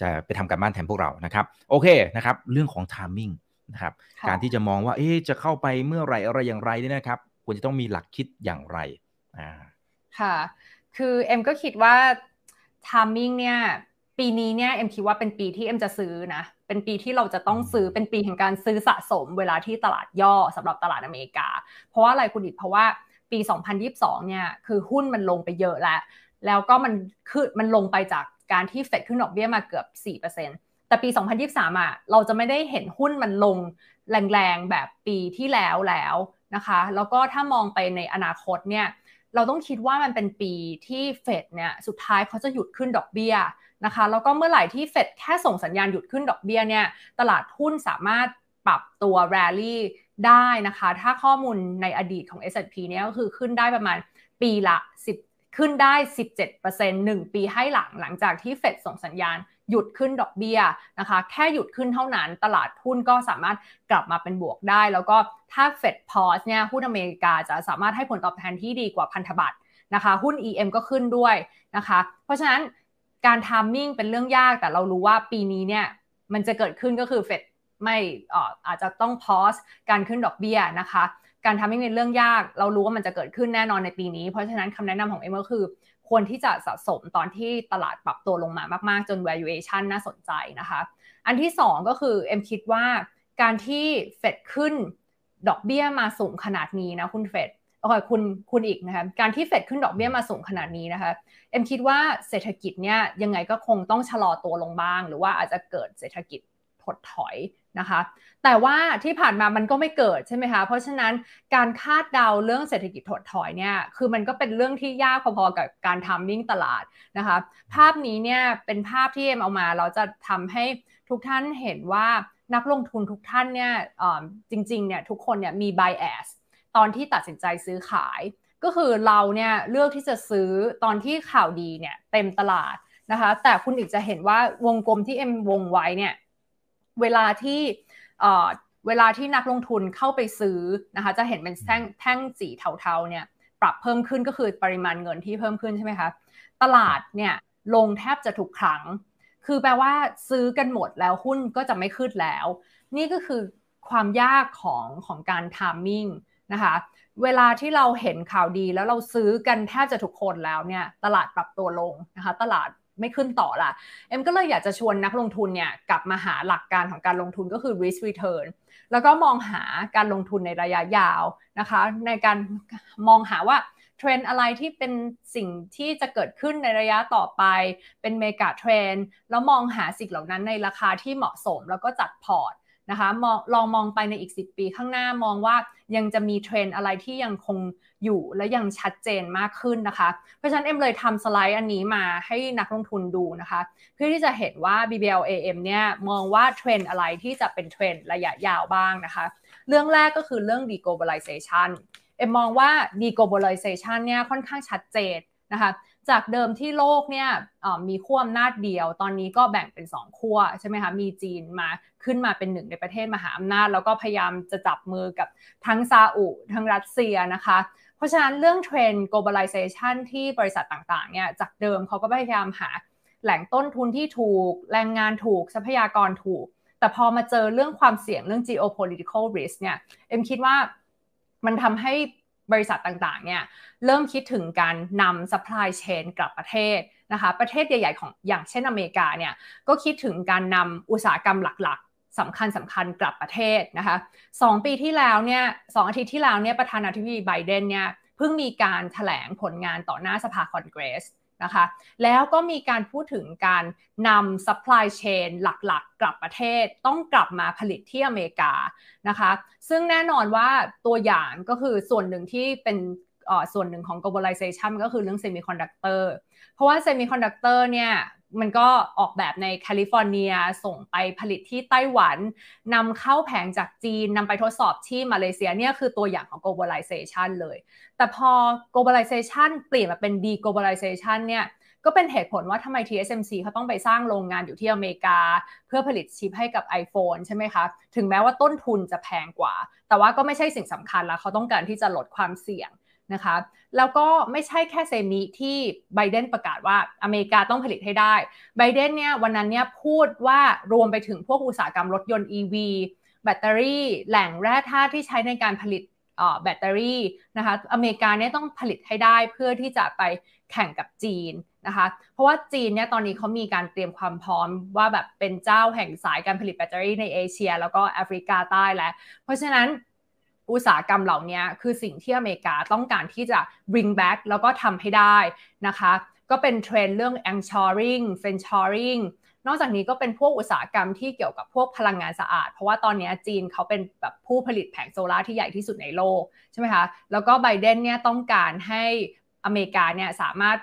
จะไปทำการบ้านแทนพวกเรานะครับ โอเคนะครับ เรื่องของ timing นะครับ การที่จะมองว่า เอ๊จะเข้าไปเมื่อไรอะไรอย่างไรนี่นะครับ ควรจะต้องมีหลักคิดอย่างไร อ่า ค่ะ คือเอ็มก็คิดว่า timing เนี่ยปีนี้เนี่ยเอ็มคิดว่าเป็นปีที่เอ็มจะซื้อนะเป็นปีที่เราจะต้องซื้อเป็นปีแห่งการซื้อสะสมเวลาที่ตลาดย่อสำหรับตลาดอเมริกา เพราะว่าอะไรคุณดิเพราะว่าปี 2022 เนี่ยคือหุ้นมันลงไปเยอะแล้ว แล้วก็มันคือมันลงไปจากการที่เฟดขึ้นดอกเบี้ยมาเกือบ 4%แต่ปี 2023 อะเราจะไม่ได้เห็นหุ้นมันลงแรงๆแบบปีที่แล้วแล้วนะคะ แล้วก็ถ้ามองไปในอนาคตเนี่ย เราต้องคิดว่ามันเป็นปีที่เฟดเนี่ยสุดท้ายเขาจะหยุดขึ้นดอกเบี้ยนะคะแล้วก็เมื่อไหร่ที่เฟดแค่ส่งสัญญาณหยุดขึ้นดอกเบี้ยเนี่ยตลาดหุ้นสามารถปรับตัวแรลลี่ได้นะคะ ถ้าข้อมูลในอดีตของ S&P เนี่ยก็คือขึ้นได้ประมาณปีละ 10 ขึ้นได้ 17% 1 ปีให้หลังหลังจากที่เฟดส่งสัญญาณ หยุดขึ้นดอกเบี้ยนะคะแค่หยุดขึ้นเท่านั้นตลาดหุ้นก็สามารถกลับมาเป็นบวกได้ แล้วก็ถ้าเฟดพอสเนี่ยหุ้นอเมริกาจะสามารถให้ผลตอบแทนที่ดีกว่าพันธบัตรนะคะหุ้น EM ก็ขึ้นด้วยนะคะเพราะฉะนั้นการ timing เป็นเรื่องยากแต่เรารู้ว่าปีนี้เนี่ยมันจะเกิดขึ้นก็คือเฟดไม่อาจจะต้อง pause การขึ้นดอกเบี้ยนะคะการ timing เป็นเรื่องยาก เรารู้ว่ามันจะเกิดขึ้นแน่นอนในปีนี้ เพราะฉะนั้นคำแนะนำของเอ็มก็คือ ควรที่จะสะสมตอนที่ตลาดปรับตัวลงมามาก ๆ จน valuation น่าสนใจนะคะ อันที่ 2 ก็คือเอ็มคิดว่าการที่เฟดขึ้นดอกเบี้ยมาสูงขนาดนี้นะคุณเฟดโอเคคุณคุณอีกนะคะการที่เฟดขึ้นดอกเบี้ยมาสูงขนาดนี้นะคะเอ็มคิดว่าเศรษฐกิจเนี่ยยังไงก็คงต้องชะลอตัวลงบ้าง หรือว่าอาจจะเกิดเศรษฐกิจถดถอย นะคะ แต่ว่าที่ผ่านมามันก็ไม่เกิดใช่ไหมคะ เพราะฉะนั้นการคาดเดาเรื่องเศรษฐกิจถดถอยเนี่ยคือมันก็เป็นเรื่องที่ยากพอๆกับการทำมิ่งตลาดนะคะ ภาพนี้เนี่ยเป็นภาพที่เอ็มเอามาเราจะทำให้ทุกท่านเห็นว่านักลงทุนทุกท่านเนี่ยจริงๆเนี่ยทุกคนเนี่ยมี bias ตอนที่ตัดสินใจซื้อขาย ก็คือเราเนี่ยเลือกที่จะซื้อตอนที่ข่าวดีเนี่ยเต็มตลาดนะคะ แต่คุณอีกจะเห็นว่าวงกลมที่เอ็มวงไว้เนี่ย เวลาที่เวลาที่นักลงทุนเข้าไปซื้อนะคะจะเห็นเป็นแท่งแท่งสีเทาๆเนี่ยปรับเพิ่มขึ้นก็คือปริมาณเงินที่เพิ่มขึ้นใช่ไหมคะตลาดเนี่ยลงแทบจะทุกครั้ง คือแปลว่าซื้อกันหมดแล้วหุ้นก็จะไม่ขึ้นแล้ว นี่ก็คือความยากของของการทามมิ่งนะคะเวลาที่เราเห็นข่าวดีแล้วเราซื้อกันแทบจะทุกคนแล้วเนี่ยตลาดปรับตัวลงนะคะตลาด ไม่ขึ้นต่อละเอ็มก็เลยอยากจะชวนนักลงทุนเนี่ยกลับมาหาหลักการของการลงทุนก็คือ risk return แล้วก็มองหาการลงทุนในระยะยาวนะคะ ในการมองหาว่าเทรนอะไรที่เป็นสิ่งที่จะเกิดขึ้นในระยะต่อไป เป็นเมกะเทรนด์แล้วมองหาสิ่งเหล่านั้นในราคาที่เหมาะสมแล้วก็จัดพอร์ตนะคะมองลองมองไปในอีก 10 ปีข้างหน้า มองว่ายังจะมีเทรนด์อะไรที่ยังคง อยู่และยังชัดเจนมากขึ้นนะคะ เพราะฉะนั้นเอ็มเลยทำสไลด์อันนี้มาให้นักลงทุนดูนะคะ เพื่อที่จะเห็นว่า BBLAM เนี่ยมองว่าเทรนด์อะไรที่จะเป็นเทรนด์ระยะยาวบ้างนะคะ เรื่องแรกก็คือเรื่อง deglobalization เอ็มมองว่า deglobalization เนี่ยค่อนข้างชัดเจนนะคะจากเดิมที่โลกเนี่ยมีขั้วอำนาจเดียว ตอนนี้ก็แบ่งเป็น 2ขั้วใช่ไหมคะ มีจีนมาขึ้นมาเป็นหนึ่งในประเทศมหาอำนาจ แล้วก็พยายามจะจับมือกับทั้งซาอุ ทั้งรัสเซียนะคะ ราะฉะนั้นเรื่องเทรนด์ globalization ที่บริษัทต่างๆเนี่ยจากเดิมเขาก็พยายามหาแหล่งต้นทุนที่ถูก แรงงานถูกทรัพยากรถูก แต่พอมาเจอเรื่องความเสี่ยงเรื่อง geopolitical risk เนี่ยเอ็มคิดว่ามันทำให้บริษัทต่างๆเนี่ยเริ่มคิดถึงการนำ supply chain กลับประเทศนะคะประเทศใหญ่ๆของอย่างเช่นอเมริกาเนี่ยก็คิดถึงการนำอุตสาหกรรมหลักๆ สำคัญสำคัญกลับประเทศนะคะสองปีที่แล้วเนี่ยสองอาทิตย์ที่แล้วเนี่ยประธานาธิบดีไบเดนเนี่ยเพิ่งมีการถแถลงผลงานต่อหน้าสภาคอนเกรสนะคะแล้วก็มีการพูดถึงการนำ supply chain หลักๆกลับประเทศต้องกลับมาผลิตที่อเมริกานะคะซึ่งแน่นอนว่าตัวอย่างก็คือส่วนหนึ่งที่เป็นส่วนหนึ่งของ globalization ก็คือเรื่อง semiconductor เพราะว่า semiconductor เนี่ย มันก็ออกแบบในแคลิฟอร์เนียส่งไปผลิตที่ไต้หวันนำเข้าแผงจากจีนนำไปทดสอบที่มาเลเซียเนี่ยคือตัวอย่างของ globalization เลย แต่พอ globalization เปลี่ยนมาเป็น deglobalization เนี่ยก็เป็นเหตุผลว่าทำไม TSMC เขาต้องไปสร้างโรงงานอยู่ที่อเมริกา เพื่อผลิตชิปให้กับ iPhone ใช่ไหมคะ ถึงแม้ว่าต้นทุนจะแพงกว่า แต่ว่าก็ไม่ใช่สิ่งสำคัญแล้วเขาต้องการที่จะลดความเสี่ยง นะคะ แล้วก็ไม่ใช่แค่เซมิที่ไบเดนประกาศว่าอเมริกาต้องผลิตให้ได้ ไบเดนเนี่ยวันนั้นเนี่ยพูดว่ารวมไปถึงพวกอุตสาหกรรมรถยนต์ EV แบตเตอรี่แหล่งแร่ธาตุที่ใช้ในการผลิตแบตเตอรี่นะคะอเมริกาเนี่ยต้องผลิตให้ได้เพื่อที่จะไปแข่งกับจีนนะคะเพราะว่าจีนเนี่ยตอนนี้เขามีการเตรียมความพร้อมว่าแบบเป็นเจ้าแห่งสายการผลิตแบตเตอรี่ในเอเชีย แล้วก็แอฟริกาใต้แล้ว เพราะฉะนั้น อุตสาหกรรมเหล่านี้คือสิ่งที่อเมริกาต้องการที่จะ bring back แล้วก็ทำให้ได้นะคะ ก็เป็นเทรนด์เรื่อง anshoring friendshoring นอกจากนี้ก็เป็นพวกอุตสาหกรรมที่เกี่ยวกับพวกพลังงานสะอาด เพราะว่าตอนนี้จีนเขาเป็นแบบผู้ผลิตแผงโซลาร์ที่ใหญ่ที่สุดในโลกใช่ไหมคะ แล้วก็ไบเดนเนี่ยต้องการให้อเมริกาเนี่ยสามารถ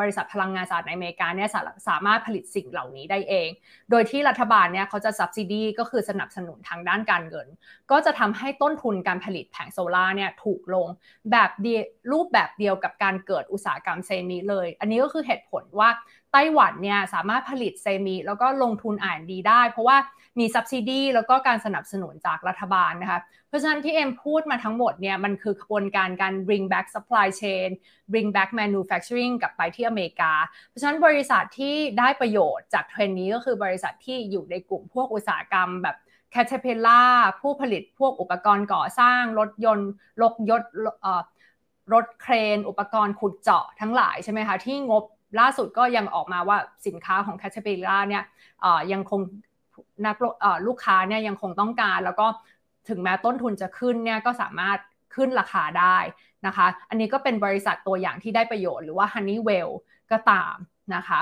บริษัทพลังงานสะอาดในอเมริกาเนี่ยสามารถผลิตสิ่งเหล่านี้ได้เอง โดยที่รัฐบาลเนี่ยเขาจะ subsidy ก็คือสนับสนุนทางด้านการเงิน ก็จะทำให้ต้นทุนการผลิตแผงโซลาร์เนี่ยถูกลงแบบรูปแบบเดียวกับการเกิดอุตสาหกรรม semi เลย อันนี้ก็คือเหตุผลว่าไต้หวันเนี่ยสามารถผลิต semi แล้วก็ลงทุน R&D ได้ เพราะว่า มี subsidy แล้วก็การสนับสนุนจากรัฐบาลนะคะเพราะฉะนั้นที่เอ็มพูดมาทั้งหมดเนี่ยมันคือขบวนการการ bring back supply chain bring back manufacturing กลับไปที่อเมริกา เพราะฉะนั้นบริษัทที่ได้ประโยชน์จากเทรนนี้ก็คือบริษัทที่อยู่ในกลุ่มพวกอุตสาหกรรมแบบ Caterpillar ผู้ผลิตพวกอุปกรณ์ก่อสร้าง รถยนต์รถยนต์รถเครน อุปกรณ์ขุดเจาะทั้งหลายใช่ไหมคะ ที่งบล่าสุดก็ยังออกมาว่าสินค้าของ Caterpillar เนี่ยยังคง นักลูกค้าเนี่ยยังคงต้องการ แล้วก็ถึงแม้ต้นทุนจะขึ้นเนี่ยก็สามารถขึ้นราคาได้นะคะ อันนี้ก็เป็นบริษัทตัวอย่างที่ได้ประโยชน์หรือว่า Honeywell ก็ตามนะคะ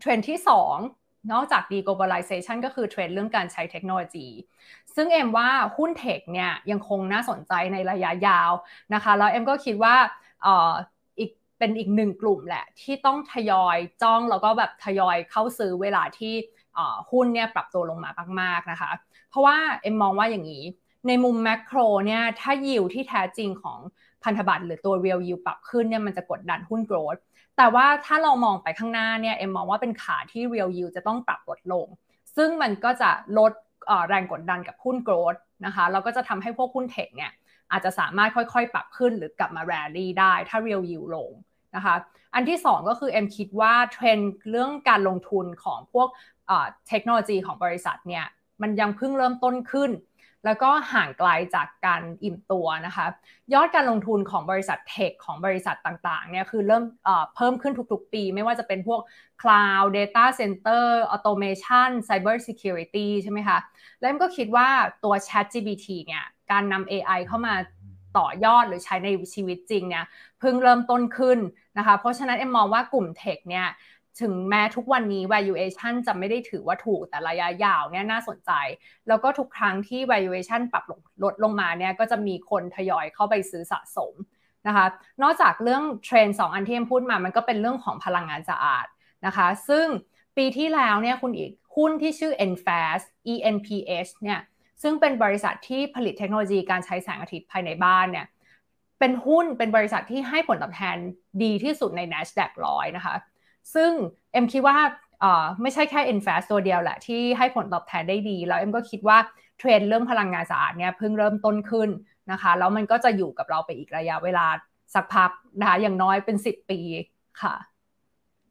เทรนด์ที่ 2นอกจาก deglobalization ก็คือเทรนด์เรื่องการใช้เทคโนโลยี ซึ่งเอ็มว่าหุ้น tech เนี่ยยังคงน่าสนใจในระยะยาวนะคะ แล้วเอ็มก็คิดว่าอีกเป็นอีกหนึ่งกลุ่มแหละ ที่ต้องทยอยจ้องแล้วก็แบบทยอยเข้าซื้อเวลาที่ หุ้นเนี่ยปรับตัวลงมามาก ๆนะคะ เพราะว่าเอ็มมองว่าอย่างนี้ ในมุม macro เนี่ยถ้ายิวที่แท้จริงของพันธบัตรหรือตัว real yield ปรับขึ้นเนี่ยมันจะกดดันหุ้น growth แต่ว่าถ้าเรามองไปข้างหน้าเนี่ยเอ็มมองว่าเป็นขาที่ real yield จะต้องปรับลดลง ซึ่งมันก็จะลดแรงกดดันกับหุ้น growth นะคะแล้วก็จะทำให้พวกหุ้น tech เนี่ยอาจจะสามารถค่อยๆ ปรับขึ้นหรือกลับมาแรลลี่ได้ถ้า real yield ลงนะคะ อันที่ 2 ก็คือเอ็มคิดว่าเทรนด์เรื่องการลงทุนของพวก เทคโนโลยีของบริษัทเนี่ยมันยังเพิ่งเริ่มต้นขึ้น แล้วก็ห่างไกลจากการอิ่มตัวนะคะยอดการลงทุนของบริษัทเทคของบริษัทต่างๆเนี่ยคือเริ่มเพิ่มขึ้นทุกๆ ปี ไม่ว่าจะเป็นพวก Cloud Data Center Automation Cyber Security ใช่ไหมคะแล้วก็คิดว่าตัว Chat GPT เนี่ยการนำ AI เข้ามาต่อยอดหรือใช้ในชีวิตจริงเนี่ยเพิ่งเริ่มต้นขึ้นนะคะเพราะฉะนั้นเอ็มมองว่ากลุ่มเทคเนี่ย ถึงแม้ทุกวันนี้ valuation จะไม่ได้ถือว่าถูกแต่ระยะยาวเนี่ยน่าสนใจ แล้วก็ทุกครั้งที่ valuation ปรับลดลงมาเนี่ยก็จะมีคนทยอยเข้าไปซื้อสะสมนะคะ นอกจากเรื่องเทรนด์สอันที่พูดมา มันก็เป็นเรื่องของพลังงานสะอาดนะคะ ซึ่งปีที่แล้วเนี่ยคุณอีกหุ้นที่ชื่อ Enfast ENPH เนี่ยซึ่งเป็นบริษัทที่ผลิตเทคโนโลยีการใช้แสงอาทิตย์ภายในบ้านเนี่ยเป็นหุ้นเป็นบริษัทที่ให้ผลตอบแทนดีที่สุดใน NASDAQ ร้อยนะคะ ซึ่งเอ็มคิดว่าไม่ใช่แค่ Infast ตัวเดียวแหละ ที่ให้ผลตอบแทนได้ดี แล้วเอ็มก็คิดว่าเทรนด์เรื่องพลังงานสะอาดเนี่ยเพิ่งเริ่มต้นขึ้นนะคะแล้วมันก็จะอยู่กับเราไปอีกระยะเวลาสักพักนะคะอย่างน้อยเป็น 10 ปีค่ะ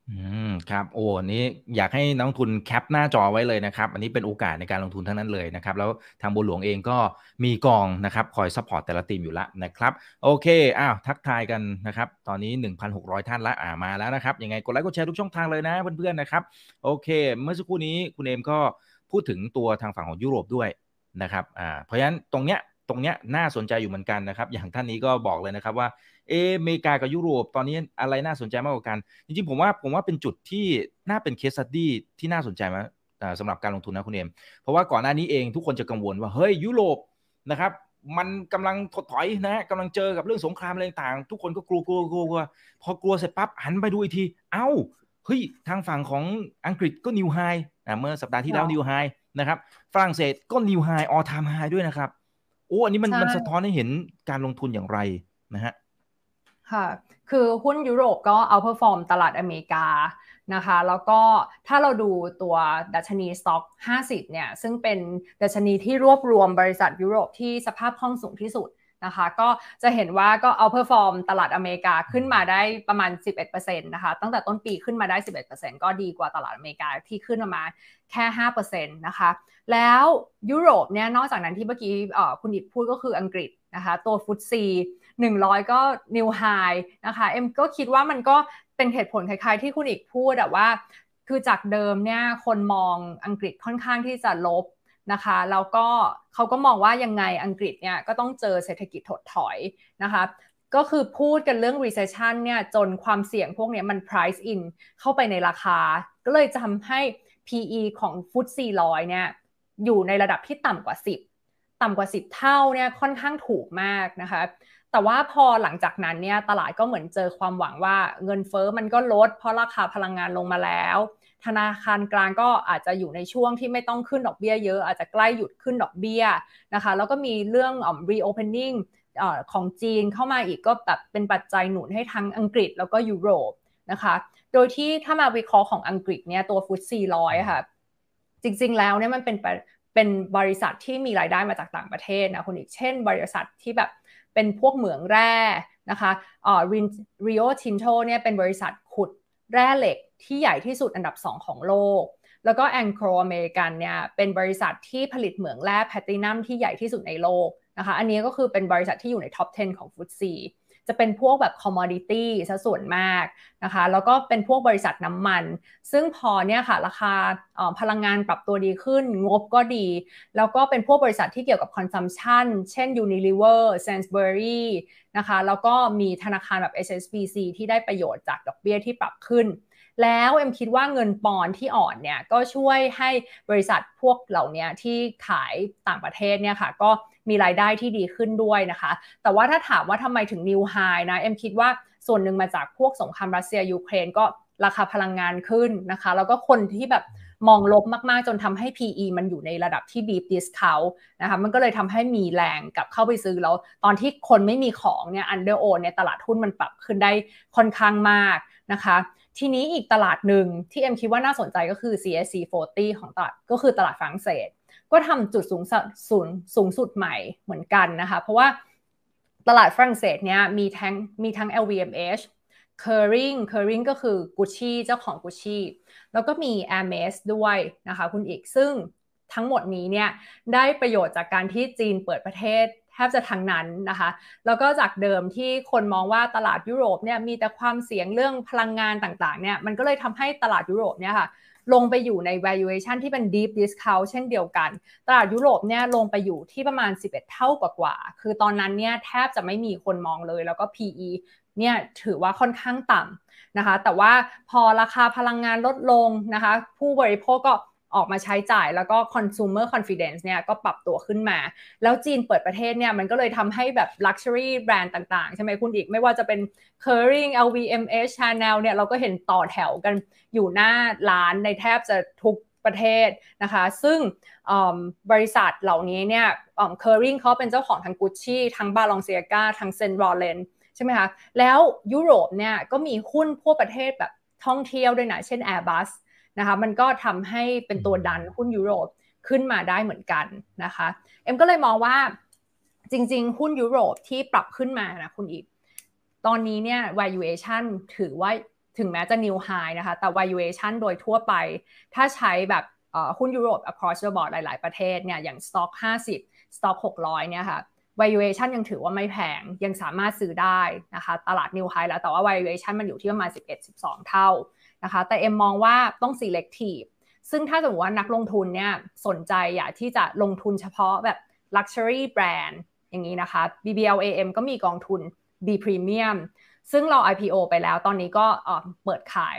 อืมครับโอ้นี้อยากให้นักลงทุนแคปหน้าจอไว้เลยนะครับ อันนี้เป็นโอกาสในการลงทุนทั้งนั้นเลยนะครับ แล้วทางบัวหลวงเองก็มีกองนะครับคอย support แต่ละธีมอยู่แล้วนะครับ โอเคอ้าวทักทายกันนะครับ ตอนนี้ 1,600 ท่านละอ่ามาแล้วนะครับ ยังไงกดไลค์กดแชร์ทุกช่องทางเลยนะเพื่อนๆนะครับ โอเค เมื่อสักครู่นี้คุณเอมก็พูดถึงตัวทางฝั่งของยุโรปด้วยนะครับอ่าเพราะฉะนั้นตรงเนี้ยตรงเนี้ยน่าสนใจอยู่เหมือนกันนะครับ อย่างท่านนี้ก็บอกเลยนะครับว่า เออเมริกากับยุโรปตอนนี้อะไรน่าสนใจมากกว่ากัน จริงๆผมว่าผมว่าเป็นจุดที่น่าเป็น case study ที่น่าสนใจมากสำหรับการลงทุนนะคุณเอมเพราะว่าก่อนหน้านี้เองทุกคนจะกังวลว่าเฮ้ยยุโรปนะครับมันกำลังถดถอยนะกำลังเจอกับเรื่องสงครามอะไรต่างทุกคนก็กลัวกลัวกลัวกลัวพอกลัวเสร็จปั๊บหันไปดูอีกที เอ้าเฮ้ยทางฝั่งของอังกฤษก็ new high เมื่อสัปดาห์ที่แล้ว new high นะครับฝรั่งเศสก็ new high all time high ด้วยนะครับโอ้อันนี้มันมันสะท้อนให้เห็นการลงทุนอย่างไรนะฮะ ค่ะ คือหุ้นยุโรปก็ outperform ตลาดอเมริกานะคะ แล้วก็ถ้าเราดูตัวดัชนีสต็อก50 เนี่ย ซึ่งเป็นดัชนีที่รวบรวมบริษัทยุโรปที่สภาพคล่องสูงที่สุดนะคะ ก็จะเห็นว่าก็ outperform ตลาดอเมริกาขึ้นมาได้ประมาณ 11%นะคะ ตั้งแต่ต้นปีขึ้นมาได้ 11%ก็ดีกว่าตลาดอเมริกาที่ขึ้นมาแค่ 5%นะคะ แล้วยุโรปเนี่ย นอกจากนั้นที่เมื่อกี้คุณอิดพูดก็คืออังกฤษนะคะ ตัวฟุตซี 100 ก็นิวไฮนะคะเอ็มก็คิดว่ามันก็เป็นเหตุผลคล้ายๆ ที่คุณอีกพูดว่า คือจากเดิมเนี่ยคนมองอังกฤษค่อนข้างที่จะลบนะคะแล้วก็เขาก็มองว่ายังไงอังกฤษเนี่ยก็ต้องเจอเศรษฐกิจถดถอยนะคะก็คือพูดกันเรื่อง recession เนี่ยจนความเสี่ยงพวกนี้มัน price in เข้าไปในราคา ก็เลยทำให้ PE ของฟุต400เนี่ยอยู่ในระดับที่ต่ำกว่า 10 ต่ำกว่า 10 เท่าเนี่ยค่อนข้างถูกมากนะคะ แต่ว่าพอหลังจากนั้นเนี่ยตลาดก็เหมือนเจอความหวังว่าเงินเฟอ้อมันก็ลด เพราะราคาพลังงานลงมาแล้ว ธนาคารกลางก็อาจจะอยู่ในช่วงที่ไม่ต้องขึ้นดอกเบี้ยเยอะ อาจจะใกล้หยุดขึ้นดอกเบี้ยนะคะแล้วก็มีเรื่อง reopening ของจีนเข้ามาอีกก็แบบเป็นปัจจัยหนุนให้ทั้งอังกฤษแล้วก็ยุโรปนะคะ โดยที่ถ้ามาวิเคราะห์ของอังกฤษเนี่ยตัว FTSE ร้อยค่ะ จริงๆแล้วเนี่ยมันเป็นเป็นบริษัทที่มีรายได้มาจากต่างประเทศนะคุณอีกเช่น บริษัทที่แบบ เป็นพวกเหมืองแร่นะคะอ่อ Rio Tinto เนี่ยเป็นบริษัทขุดแร่เหล็กที่ใหญ่ที่สุดอันดับ 2 ของโลก แล้วก็ Anglo American เนี่ยเป็นบริษัทที่ผลิตเหมืองแร่แพลตินัมที่ใหญ่ที่สุดในโลกนะคะ อันนี้ก็คือเป็นบริษัทที่อยู่ใน top 10 ของ FTSE จะเป็นพวกแบบ commodity ซะส่วนมากนะคะ แล้วก็เป็นพวกบริษัทน้ำมัน ซึ่งพอเนี่ยค่ะราคาพลังงานปรับตัวดีขึ้น งบก็ดี แล้วก็เป็นพวกบริษัทที่เกี่ยวกับ consumption เช่น Unilever Sainsbury นะคะ แล้วก็มีธนาคารแบบ HSBC ที่ได้ประโยชน์จากดอกเบี้ยที่ปรับขึ้นแล้วเอ็มคิดว่าเงินปอนด์ที่อ่อนเนี่ยก็ช่วยให้บริษัทพวกเหล่านี้ที่ขายต่างประเทศเนี่ยค่ะก็ มีรายได้ที่ดีขึ้นด้วยนะคะ แต่ว่าถ้าถามว่าทำไมถึงนิวไฮนะเอ็มคิดว่าส่วนหนึ่งมาจากพวกสงครามรัสเซียยูเครนก็ราคาพลังงานขึ้นนะคะ แล้วก็คนที่แบบมองลบมากๆ จนทำให้ PE มันอยู่ในระดับที่ deep discount นะคะ มันก็เลยทำให้มีแรงกับเข้าไปซื้อแล้ว ตอนที่คนไม่มีของเนี่ย under own เนี่ยตลาดหุ้นมันปรับขึ้นได้ค่อนข้างมากนะคะ ทีนี้อีกตลาดหนึ่งที่เอ็มคิดว่าน่าสนใจก็คือ CAC 40 ของตลาดก็คือตลาดฝรั่งเศส ก็ทำจุดสูงสุดสูงสุดใหม่เหมือนกันนะคะ เพราะว่าตลาดฝรั่งเศสเนี่ยมีทั้งมีทั้ง LVMH Kering Kering ก็คือ Gucci เจ้าของ Gucci แล้วก็มี Hermes ด้วยนะคะคุณอีก ซึ่งทั้งหมดนี้เนี่ยได้ประโยชน์จากการที่จีนเปิดประเทศแทบจะทั้งนั้นนะคะ แล้วก็จากเดิมที่คนมองว่าตลาดยุโรปเนี่ยมีแต่ความเสี่ยงเรื่องพลังงานต่างๆเนี่ยมันก็เลยทำให้ตลาดยุโรปเนี่ยค่ะ ลงไปอยู่ใน valuation ที่เป็น deep discount เช่นเดียวกัน ตลาดยุโรปเนี่ยลงไปอยู่ที่ประมาณ 11 เท่ากว่าๆคือตอนนั้นเนี่ยแทบจะไม่มีคนมองเลย แล้วก็ PE เนี่ยถือว่าค่อนข้างต่ำนะคะ แต่ว่าพอราคาพลังงานลดลงนะคะ ผู้บริโภคก็ ออกมาใช้จ่ายแล้วก็ consumer confidence เนี่ยก็ปรับตัวขึ้นมา แล้วจีนเปิดประเทศเนี่ยมันก็เลยทำให้แบบ luxury แบรนด์ต่างๆ ใช่ไหมคุณอีก ไม่ว่าจะเป็น Kering LVMH Chanel เนี่ยเราก็เห็นต่อแถวกันอยู่หน้าร้านในแทบจะทุกประเทศนะคะ ซึ่งบริษัทเหล่านี้เนี่ยเคอริงเขาเป็นเจ้าของทั้งกุชชี่ทั้งบาลองเซียกาทั้งเซนรอเลนใช่ไหมคะ แล้วยุโรปเนี่ยก็มีหุ้นพวกประเทศแบบท่องเที่ยวด้วยนะ เช่น Airbus นะคะมันก็ทำให้เป็นตัวดันหุ้นยุโรปขึ้นมาได้เหมือนกันนะคะเอ็มก็เลยมองว่าจริง ๆ หุ้นยุโรปที่ปรับขึ้นมานะคุณอีก ตอนนี้เนี่ย valuation ถือว่าถึงแม้จะ new high นะคะ แต่ valuation โดยทั่วไป ถ้าใช้แบบหุ้นยุโรป across the board หลาย ๆ ประเทศเนี่ย อย่าง stock 50 stock 600 เนี่ยค่ะ valuation ยังถือว่าไม่แพง ยังสามารถซื้อได้นะคะ ตลาด new high แล้ว แต่ว่า valuation มันอยู่ที่ประมาณ 11-12 เท่า นะคะ แต่เอ็มมองว่าต้อง selective ซึ่งถ้าสมมติว่านักลงทุนเนี่ยสนใจอยากที่จะลงทุนเฉพาะแบบ luxury brand อย่างนี้นะคะ BBLAM ก็มีกองทุน B Premium ซึ่งเรา IPO ไปแล้ว ตอนนี้ก็เปิดขาย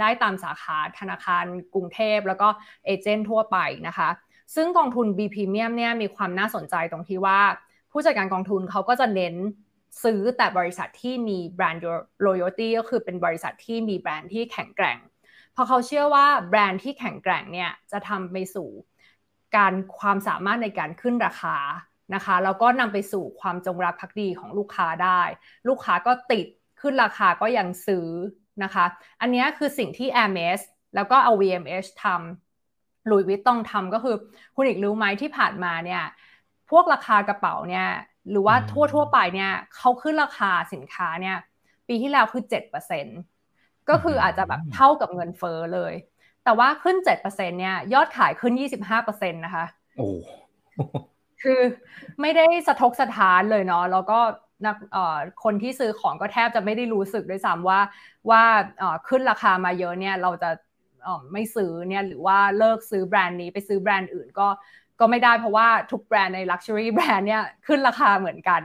ได้ตามสาขาธนาคารกรุงเทพ แล้วก็เอเจนต์ทั่วไปนะคะ ซึ่งกองทุน B Premium เนี่ยมีความน่าสนใจตรงที่ว่า ผู้จัดการกองทุนเขาก็จะเน้น ซื้อแต่บริษัทที่มีแบรนด์ loyalty ก็คือเป็นบริษัทที่มีแบรนด์ที่แข็งแกร่ง เพราะเขาเชื่อว่าแบรนด์ที่แข็งแกร่งเนี่ยจะทำไปสู่การความสามารถในการขึ้นราคานะคะแล้วก็นำไปสู่ความจงรักภักดีของลูกค้าได้ ลูกค้าก็ติดขึ้นราคาก็ยังซื้อนะคะ อันนี้คือสิ่งที่ Hermes แล้วก็เอา VMH ทำลุยวิตต้องทำก็คือ คุณอีกรู้ไหมที่ผ่านมาเนี่ยพวกราคากระเป๋าเนี่ย หรือว่าทั่วทั่วไปเนี่ยเขาขึ้นราคาสินค้าเนี่ย ปีที่แล้วคือ7%ก็คืออาจจะแบบเท่ากับเงินเฟอ้อเลย แต่ว่าขึ้น7%เนี่ยยอดขายขึ้น25%นะคะโอ้คือไม่ได้สะทกสะท้านเลยเนาะแล้วก็นักคนที่ซื้อของก็แทบจะไม่ได้รู้สึกด้วยซ้ำว่าว่าขึ้นราคามาเยอะเนี่ยเราจะไม่ซื้อเนี่ยหรือว่าเลิกซื้อแบรนด์นี้ไปซื้อแบรนด์อื่นก็ ก็ไม่ได้เพราะว่าทุกแบรนด์ใน Luxury แบรนด์เนี่ยขึ้นราคาเหมือนกัน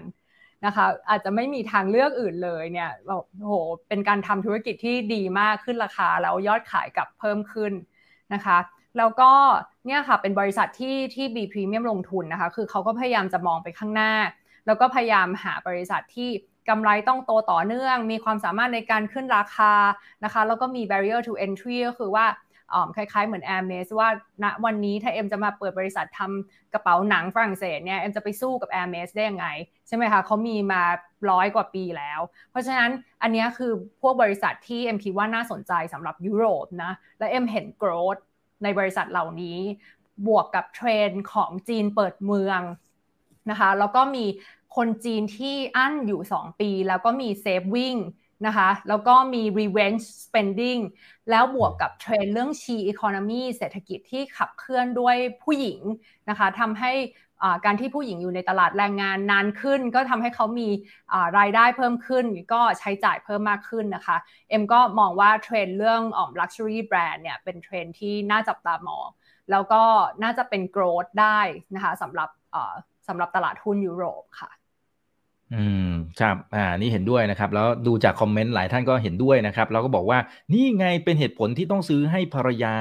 นะคะอาจจะไม่มีทางเลือกอื่นเลยเนี่ยโอ้โหเป็นการทำธุรกิจที่ดีมากขึ้นราคาแล้วยอดขายกับเพิ่มขึ้นนะคะแล้วก็เนี่ยค่ะเป็นบริษัทที่ที่ B Premium ลงทุนนะคะคือเขาก็พยายามจะมองไปข้างหน้า แล้วก็พยายามหาบริษัทที่กำไรต้องโตต่อเนื่อง มีความสามารถในการขึ้นราคานะคะแล้วก็มี barrier to entry ก็คือว่า คล้ายๆเหมือน Hermes ว่าณวันนี้ถ้าเอ็มจะมาเปิดบริษัททำกระเป๋าหนังฝรั่งเศสเนี่ยเอ็มจะไปสู้กับ Hermes ได้ยังไง ใช่ไหมคะเขามีมาร้อยกว่าปีแล้ว เพราะฉะนั้นอันนี้คือพวกบริษัทที่เอ็มคิดว่าน่าสนใจสำหรับยุโรปนะและเอ็มเห็น growth ในบริษัทเหล่านี้ บวกกับเทรนด์ของจีนเปิดเมืองนะคะแล้วก็มีคนจีนที่อั้นอยู่ 2 ปี แล้วก็มี saving นะคะแล้วก็มี revenge spending แล้วบวกกับเทรนด์เรื่อง she economy เศรษฐกิจที่ขับเคลื่อนด้วยผู้หญิงนะคะทำให้การที่ผู้หญิงอยู่ในตลาดแรงงานนานขึ้น ก็ทำให้เขามีรายได้เพิ่มขึ้น ก็ใช้จ่ายเพิ่มมากขึ้นนะคะเอ็มก็มองว่าเทรนด์เรื่องออม luxury brand เนี่ยเป็นเทรนด์ที่น่าจับตามองแล้วก็น่าจะเป็น growth ได้นะคะสำหรับสำหรับตลาดหุ้นยุโรปค่ะ อืมครับอ่านี่เห็นด้วยนะครับ แล้วดูจากคอมเมนต์หลายท่านก็เห็นด้วยนะครับ แล้วก็บอกว่านี่ไงเป็นเหตุผลที่ต้องซื้อให้ภรรยา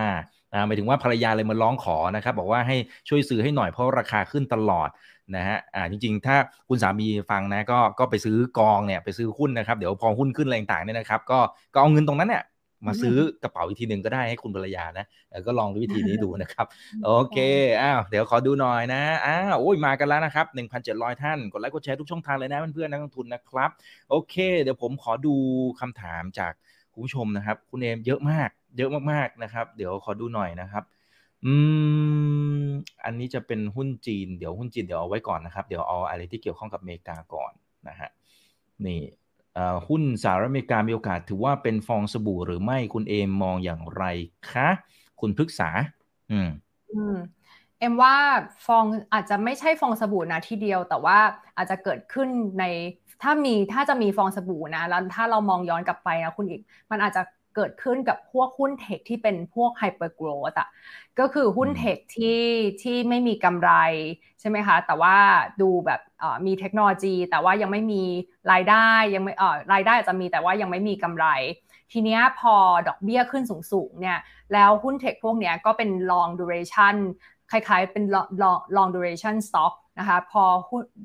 อ่าหมายถึงว่าภรรยาเลยมาร้องขอนะครับ บอกว่าให้ช่วยซื้อให้หน่อยเพราะราคาขึ้นตลอดนะฮะอ่าจริง ๆ ถ้าคุณสามีฟังนะก็ก็ไปซื้อกองเนี่ยไปซื้อหุ้นนะครับ เดี๋ยวพอหุ้นขึ้นอะไรต่างๆเนี่ยนะครับ ก็ก็เอาเงินตรงนั้นเนี่ย มาซื้อกระเป๋าอีกทีหนึ่งก็ได้ให้คุณภรรยานะก็ลองวิธีนี้ดูนะครับ โอเคอ้าวเดี๋ยวขอดูหน่อยนะอ้าวโอ้ยมากันแล้วนะครับ 1,700 ท่าน กดไลค์กดแชร์ทุกช่องทางเลยนะเพื่อนๆนักลงทุนนะครับ โอเค เดี๋ยวผมขอดูคำถามจากคุณผู้ชมนะครับ คุณเอมเยอะมาก เยอะมากๆนะครับ เดี๋ยวขอดูหน่อยนะครับอืมอันนี้จะเป็นหุ้นจีน เดี๋ยวหุ้นจีนเดี๋ยวเอาไว้ก่อนนะครับ เดี๋ยวเอาอะไรที่เกี่ยวข้องกับอเมริกาก่อนนะฮะนี่ หุ้นสหรัฐอเมริกามีโอกาสถือว่าเป็นฟองสบู่หรือไม่คุณเอมมองอย่างไรคะ คุณพฤกษา อืมอืมเอ็มว่าฟองอาจจะไม่ใช่ฟองสบู่นะทีเดียว แต่ว่าอาจจะเกิดขึ้นในถ้ามีถ้าจะมีฟองสบู่นะแล้วถ้าเรามองย้อนกลับไปนะคุณอีก มันอาจจะ กิดขึ้นกับพวกหุ้นเทคที่เป็นพวกไฮเปอร์โกรดอะก็คือหุ้นเทคที่ที่ไม่มีกำไรใช่ไหมคะแต่ว่าดูแบบมีเทคโนโลยี แต่ว่ายังไม่มีรายได้ยังไม่รายได้อาจจะมีแต่ว่ายังไม่มีกำไร ทีเนี้ยพอดอกเบี้ยขึ้นสูงๆเนี่ยแล้วหุ้นเทคพวกเนี้ยก็เป็น long duration คล้ายๆเป็น long long duration stock นะคะพอ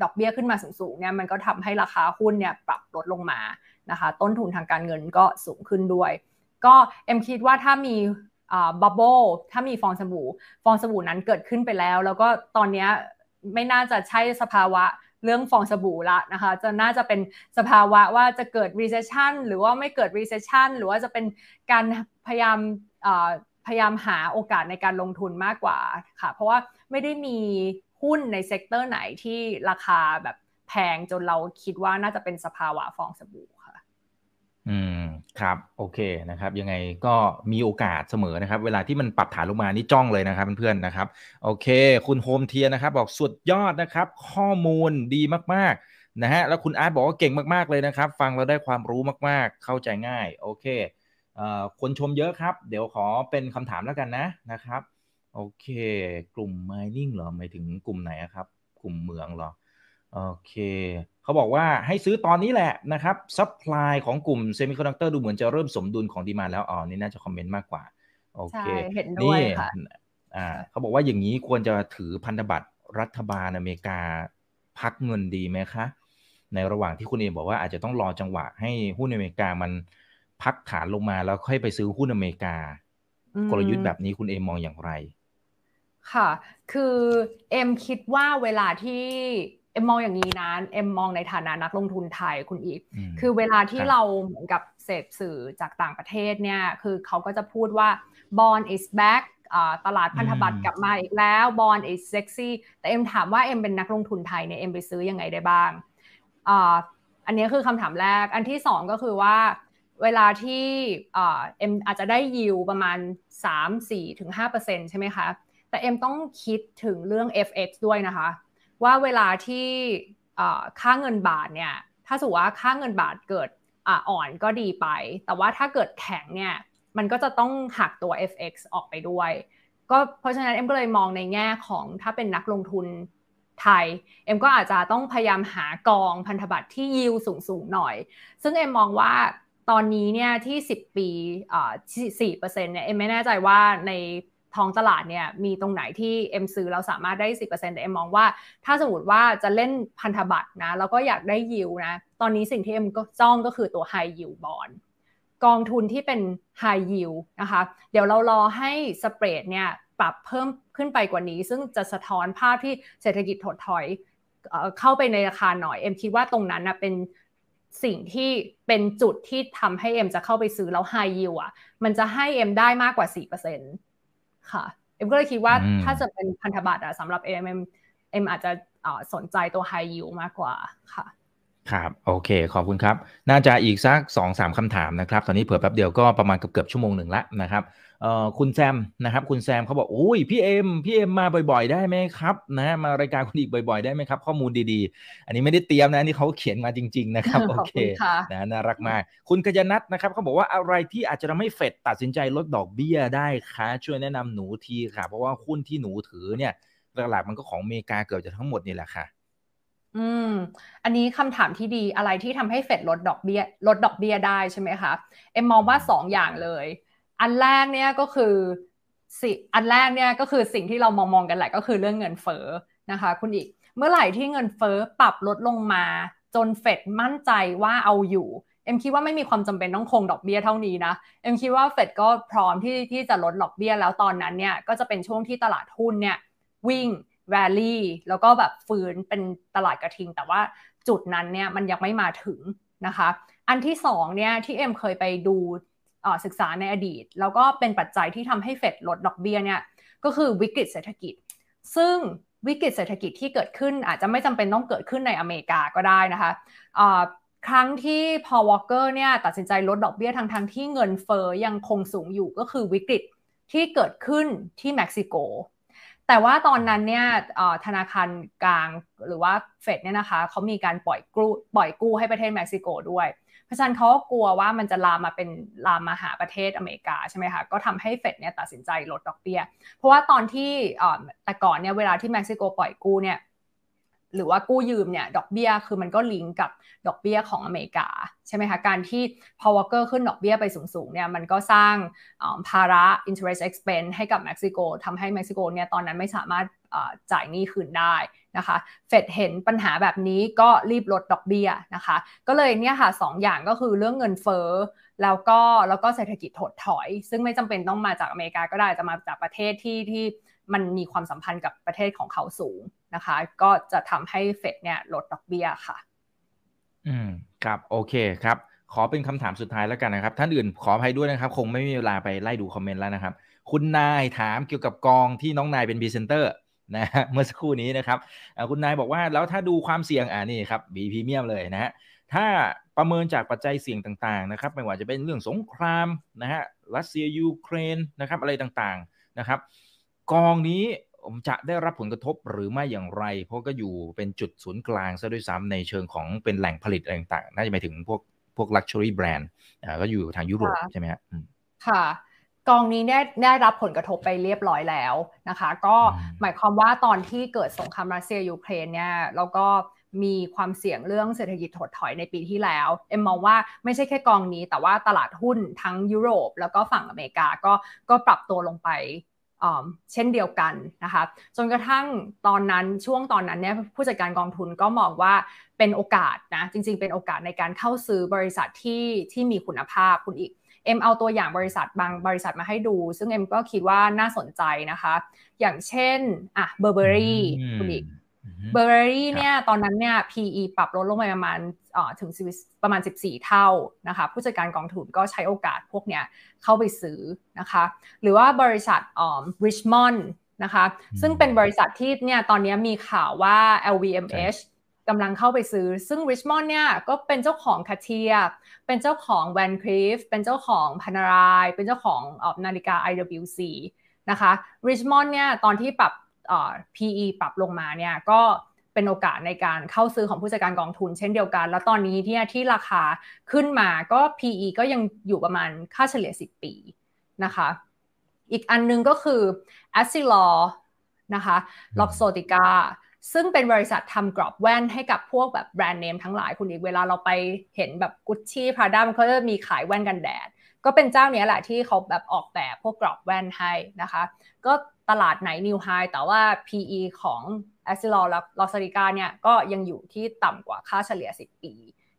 ดอกเบี้ยขึ้นมาสูงๆเนี่ยมันก็ทำให้ราคาหุ้นเนี่ยปรับลดลงมานะคะต้นทุนทางการเงินก็สูงขึ้นด้วย ก็เอ็มคิดว่าถ้ามีบับเบิลถ้ามีฟองสบู่ ฟองสบู่นั้นเกิดขึ้นไปแล้ว แล้วก็ตอนนี้ไม่น่าจะใช่สภาวะเรื่องฟองสบู่ละนะคะ จะน่าจะเป็นสภาวะว่าจะเกิด recession หรือว่าไม่เกิด recession หรือว่าจะเป็นการพยายามพยายามหาโอกาสในการลงทุนมากกว่าค่ะ เพราะว่าไม่ได้มีหุ้นใน sector ไหนที่ราคาแบบแพงจนเราคิดว่าน่าจะเป็นสภาวะฟองสบู่ อืมครับโอเคนะครับ ยังไงก็มีโอกาสเสมอนะครับ เวลาที่มันปรับฐานลงมานี่จ้องเลยนะครับเพื่อนๆนะครับ โอเค คุณโฮมเทียนะครับ บอกสุดยอดนะครับ ข้อมูลดีมากๆนะฮะแล้วคุณอาร์ตบอกว่าเก่งมากๆเลยนะครับ ฟังเราได้ความรู้มากๆ เข้าใจง่าย โอเคเอ่อคนชมเยอะครับ เดี๋ยวขอเป็นคำถามแล้วกันนะนะครับ โอเค กลุ่ม mining เหรอหมายถึงกลุ่มไหนครับ กลุ่มเหมืองเหรอ โอเค เขาบอกว่าให้ซื้อตอนนี้แหละนะครับ supply ของกลุ่มเซมิคอนดักเตอร์ดูเหมือนจะเริ่มสมดุลของ demand แล้วอ๋อนี่น่าจะคอมเมนต์มากกว่า โอเคเห็นด้วยค่ะอ่าเขาบอกว่าอย่างนี้ควรจะถือพันธบัตรรัฐบาลอเมริกาพักเงินดีไหมคะ ในระหว่างที่คุณเอบอกว่าอาจจะต้องรอจังหวะให้หุ้นอเมริกามันพักฐานลงมาแล้วค่อยไปซื้อหุ้นอเมริกากลยุทธ์แบบนี้คุณเอมองอย่างไร ค่ะ คือเอ็มคิดว่าเวลาที่ เอ็มมองอย่างนี้นะเอ็มมองในฐานะนักลงทุนไทยคุณอีก คือเวลาที่เราเหมือนกับเสพสื่อจากต่างประเทศเนี่ย คือเขาก็จะพูดว่า bond is back ตลาดพันธบัตรกลับมาอีกแล้ว bond is sexy แต่เอ็มถามว่าเอ็มเป็นนักลงทุนไทยเนี่ยเอ็มไปซื้อยังไงได้บ้าง อันนี้คือคำถามแรก อันที่สองก็คือว่าเวลาที่เอ็มอาจจะได้ยิวประมาณ 3 4ถึง5%ใช่ไหมคะ แต่เอ็มต้องคิดถึงเรื่อง FX ด้วยนะคะ ว่าเวลาที่ค่าเงินบาทเนี่ยถ้าสมมติว่าค่าเงินบาทเกิดอ่อนก็ดีไป แต่ว่าถ้าเกิดแข็งเนี่ยมันก็จะต้องหักตัว FX ออกไปด้วย ก็เพราะฉะนั้นเอ็มก็เลยมองในแง่ของถ้าเป็นนักลงทุนไทย เอ็มก็อาจจะต้องพยายามหากองพันธบัตรที่ยิวสูงๆหน่อย ซึ่งเอ็มมองว่าตอนนี้เนี่ยที่ 10 ปีอ่าสี่เปอร์เซ็นต์เนี่ยเอ็มไม่แน่ใจว่าใน ท้องตลาดเนี่ยมีตรงไหนที่เอ็มซื้อเราสามารถได้ 10%แต่เอ็มมองว่า ถ้าสมมติว่าจะเล่นพันธบัตรนะแล้วก็อยากได้ยิวนะ ตอนนี้สิ่งที่เอ็มก็จ้องก็คือตัว High Yield Bond กองทุนที่เป็น High Yield นะคะ เดี๋ยวเรารอให้ spread เนี่ยปรับเพิ่มขึ้นไปกว่านี้ ซึ่งจะสะท้อนภาพที่เศรษฐกิจถดถอยเข้าไปในราคาหน่อยเอ็มคิดว่าตรงนั้นนะเป็นสิ่งที่เป็นจุดที่ทำให้เอ็มจะเข้าไปซื้อแล้วไฮยิวอะ มันจะให้เอ็มได้มากกว่าสี่เปอร์เซ็นต์ ค่ะ เอ็มก็เลยคิดว่าถ้าจะเป็นพันธบัตรอะสำหรับเอ็มเอ็มเอ็มอาจจะสนใจตัวไฮยิวมากกว่าค่ะครับโอเค ขอบคุณครับ น่าจะอีกสักสองสามคำถามนะครับ ตอนนี้เผื่อแป๊บเดียวก็ประมาณเกือบเกือบชั่วโมงหนึ่งละนะครับเอ่อ คุณแซมนะครับ คุณแซมเขาบอกอุ้ยพี่เอ็มพี่เอ็มมาบ่อยๆ ได้ไหมครับนะมารายการคุณอีกบ่อย ๆ ได้ไหมครับ ข้อมูลดีๆ อันนี้ไม่ได้เตรียมนะนี่เขาเขียนมาจริง ๆ นะครับโอเคนะน่ารักมาก คุณกยนัทนะครับเขาบอกว่าอะไรที่อาจจะทำให้เฟดตัดสินใจลดดอกเบี้ยได้คะช่วยแนะนำหนูทีค่ะ เพราะว่าหุ้นที่หนูถือเนี่ยหลักๆมันก็ของอเมริกาเกือบจะทั้งหมดนี่แหละค่ะอืม อันนี้คำถามที่ดีอะไรที่ทำให้เฟดลดดอกเบี้ยลดดอกเบี้ยได้ใช่ไหมคะ เอ็มมองว่าสองอย่างเลย อันแรกเนี่ยก็คือสิอันแรกเนี่ยก็คือสิ่งที่เรามองมองกันแหละก็คือเรื่องเงินเฟ้อนะคะคุณอีก เมื่อไหร่ที่เงินเฟ้อปรับลดลงมา จนเฟดมั่นใจว่าเอาอยู่เอ็มคิดว่าไม่มีความจำเป็นต้องคงดอกเบี้ยเท่านี้นะเอ็มคิดว่าเฟดก็พร้อมที่ที่จะลดดอกเบี้ยแล้วตอนนั้นเนี่ยก็จะเป็นช่วงที่ตลาดหุ้นเนี่ยวิ่งแวลี่แล้วก็แบบฟื้นเป็นตลาดกระทิง แต่ว่าจุดนั้นเนี่ยมันยังไม่มาถึงนะคะ อันที่สองเนี่ยที่เอ็มเคยไปดู ศึกษาในอดีต แล้วก็เป็นปัจจัยที่ทำให้เฟดลดดอกเบี้ยเนี่ยก็คือวิกฤตเศรษฐกิจ ซึ่งวิกฤตเศรษฐกิจที่เกิดขึ้นอาจจะไม่จำเป็นต้องเกิดขึ้นในอเมริกาก็ได้นะคะครั้งที่พอวอลเกอร์เนี่ยตัดสินใจลดดอกเบี้ยทางทางที่เงินเฟอ้อยังคงสูงอยู่ก็คือวิกฤตที่เกิดขึ้นที่เม็กซิโก แต่ว่าตอนนั้นเนี่ยธนาคารกลางหรือว่าเฟดเนี่ยนะคะเขามีการปล่อยกู้ปล่อยกู้ให้ประเทศเม็กซิโกด้วย เพราะฉะนั้นเขาก็กลัวว่ามันจะลามมาเป็นลามมาหาประเทศอเมริกาใช่ไหมคะก็ทำให้เฟดเนี่ยตัดสินใจลดดอกเบี้ย เพราะว่าตอนที่แต่ก่อนเนี่ยเวลาที่เม็กซิโกปล่อยกู้เนี่ยหรือว่ากู้ยืมเนี่ยดอกเบี้ยคือมันก็ลิงก์กับดอกเบี้ยของอเมริกา ใช่ไหมคะการที่พอ Volcker ขึ้นดอกเบี้ยไปสูงๆเนี่ยมันก็สร้างภาระ interest expense ให้กับเม็กซิโกทำให้เม็กซิโกเนี่ยตอนนั้นไม่สามารถจ่ายหนี้คืนได้ นะคะเฟดเห็นปัญหาแบบนี้ก็รีบลดดอกเบี้ยนะคะ ก็เลยเนี่ยค่ะสองอย่างก็คือเรื่องเงินเฟ้อแล้วก็แล้วก็เศรษฐกิจถดถอย ซึ่งไม่จำเป็นต้องมาจากอเมริกาก็ได้จะมาจากประเทศที่ที่มันมีความสัมพันธ์กับประเทศของเขาสูงนะคะ ก็จะทำให้เฟดเนี่ยลดดอกเบี้ยค่ะ อืมครับโอเคครับขอเป็นคำถามสุดท้ายแล้วกันนะครับ ท่านอื่นขออภัยด้วยนะครับ คงไม่มีเวลาไปไล่ดูคอมเมนต์แล้วนะครับ คุณนายถามเกี่ยวกับกองที่น้องนายเป็นพรีเซนเตอร์ นะฮะเมื่อสักครู่นี้นะครับคุณนายบอกว่าแล้วถ้าดูความเสี่ยงอ่านี่ครับบีพรีเมียมเลยนะฮะถ้าประเมินจากปัจจัยเสี่ยงต่างๆนะครับไม่ว่าจะเป็นเรื่องสงครามนะฮะรัสเซียยูเครนนะครับอะไรต่างๆนะครับ กองนี้จะได้รับผลกระทบหรือไม่อย่างไร เพราะก็อยู่เป็นจุดศูนย์กลางซะด้วยซ้ำในเชิงของเป็นแหล่งผลิตอะไรต่างๆ น่าจะหมายถึงพวกพวก luxury brand อ่าก็อยู่ทางยุโรปใช่ไหมครับค่ะ กองนี้ได้ได้รับผลกระทบไปเรียบร้อยแล้วนะคะ ก็หมายความว่าตอนที่เกิดสงครามรัสเซียยูเครนเนี่ยแล้วก็มีความเสี่ยงเรื่องเศรษฐกิจถดถอยในปีที่แล้ว เอ็มมองว่าไม่ใช่แค่กองนี้ แต่ว่าตลาดหุ้นทั้งยุโรป แล้วก็ฝั่งอเมริกาก็ก็ปรับตัวลงไปเช่นเดียวกันนะคะจนกระทั่งตอนนั้นช่วงตอนนั้นเนี่ยผู้จัดการกองทุนก็มองว่าเป็นโอกาสนะจริง ๆ เป็นโอกาสในการเข้าซื้อบริษัทที่ที่มีคุณภาพคุณอีก เอ็มเอาตัวอย่างบริษัทบางบริษัทมาให้ดู ซึ่งเอ็มก็คิดว่าน่าสนใจนะคะ อย่างเช่นอะเบอร์เบอรี่คุณอีกเบอร์เบอรี่เนี่ยตอนนั้นเนี่ย PE ปรับลดลงไปประมาณถึงประมาณ 14 เท่านะคะผู้จัดการกองทุนก็ใช้โอกาสพวกเนี้ยเข้าไปซื้อนะคะหรือว่าบริษัทอ่อ Richmond นะคะซึ่งเป็นบริษัทที่เนี่ยตอนนี้มีข่าวว่า LVMH กำลังเข้าไปซื้อ ซึ่ง Richmond เนี่ยก็เป็นเจ้าของคาเทียเป็นเจ้าของ Van Cleef เป็นเจ้าของพานารายเป็นเจ้าของนาฬิกา IWC นะคะ Richmond เนี่ยตอนที่ปรับ PE ปรับลงมาเนี่ยก็เป็นโอกาสในการเข้าซื้อของผู้จัดการกองทุนเช่นเดียวกัน แล้วตอนนี้ที่ที่ราคาขึ้นมาก็ PE ก็ยังอยู่ประมาณค่าเฉลี่ย 10 ปีนะคะ อีกอันนึงก็คือ a s s i l o นะคะ l o x o t i c a ซึ่งเป็นบริษัททำกรอบแว่นให้กับพวกแบบแบรนด์เนมทั้งหลายคุณอีกเวลาเราไปเห็นแบบกุชชี่พาด้ามันก็จะมีขายแว่นกันแดด ก็เป็นเจ้าเนี้ยแหละที่เขาแบบออกแบบพวกกรอบแว่นให้นะคะ ก็ตลาดไหน new high แต่ว่า PE ของ a s ซิลและลอสติกาเนี่ยก็ยังอยู่ที่ต่ำกว่าค่าเฉลี่ย 10 ปี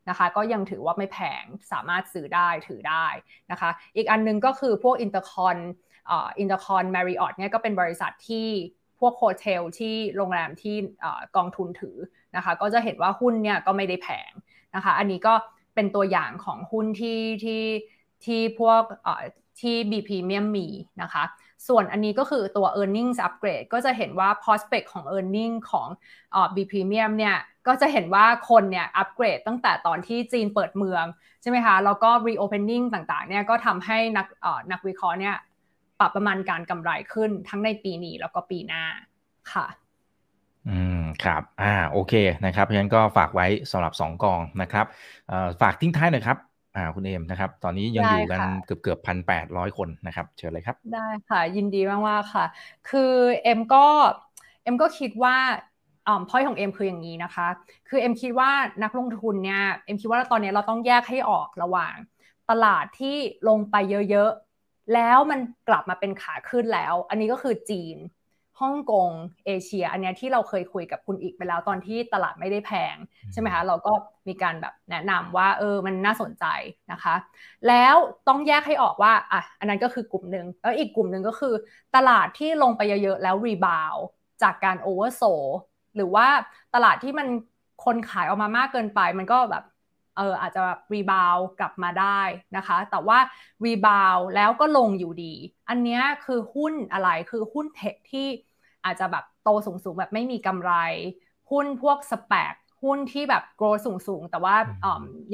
นะคะก็ยังถือว่าไม่แพงสามารถซื้อได้ถือได้นะคะอีกอันนึงก็คือพวกอินเตอร์คอนอินเตอร์คอนแมริออตเนี่ยก็เป็นบริษัทที่ พวก hotel ที่โรงแรมที่กองทุนถือนะคะ ก็จะเห็นว่าหุ้นเนี่ยก็ไม่ได้แพงนะคะ อันนี้ก็เป็นตัวอย่างของหุ้นที่ที่ที่พวกที่ BP เมียมมีนะคะ ส่วนอันนี้ก็คือตัว e a r n i n g upgrade ก็จะเห็นว่า prospect ของ e a r n i n g ของอ B Premium เนี่ยก็จะเห็นว่าคนเนี่ยอัปเกรดตั้งแต่ตอนที่จีนเปิดเมือง ใช่ไหมคะ แล้วก็ reopening ต่างๆเนี่ยก็ทำให้นักนักวิเคราะห์เนี่ย ปรับประมาณการกำไรขึ้นทั้งในปีนี้แล้วก็ปีหน้าค่ะอืมครับอ่าโอเคนะครับเพราะฉะนั้นก็ฝากไว้สำหรับ 2 กองนะครับฝากทิ้งท้ายหน่อยครับอ่าคุณเอมนะครับ ตอนนี้ยังอยู่กันเกือบเกือบพันแปดร้อยคนนะครับ เชิญเลยครับ ได้ค่ะ ยินดีมากๆค่ะ คือเอ็มก็เอ็มก็คิดว่าอ่าพอยของเอ็มคืออย่างนี้นะคะ คือเอ็มคิดว่านักลงทุนเนี่ยเอ็มคิดว่าตอนนี้เราต้องแยกให้ออกระหว่าง ตลาดที่ลงไปเยอะๆ แล้วมันกลับมาเป็นขาขึ้นแล้ว อันนี้ก็คือจีนฮ่องกงเอเชีย อันนี้ที่เราเคยคุยกับคุณอีกไปแล้วตอนที่ตลาดไม่ได้แพงใช่ไหมคะ เราก็มีการแบบแนะนำว่าเออมันน่าสนใจนะคะ แล้วต้องแยกให้ออกว่าอะอันนั้นก็คือกลุ่มหนึ่งแล้วอีกกลุ่มหนึ่งก็คือ ตลาดที่ลงไปเยอะๆแล้ว rebound จากการ oversold หรือว่าตลาดที่มันคนขายออกมามากเกินไป มันก็แบบ เอออาจจะแบบ rebound กลับมาได้นะคะ แต่ว่า rebound แล้วก็ลงอยู่ดี อันนี้คือหุ้นอะไรคือหุ้นเทคที่อาจจะแบบโตสูงๆแบบไม่มีกำไร หุ้นพวกสเปกหุ้นที่แบบโกรสูงๆแต่ว่า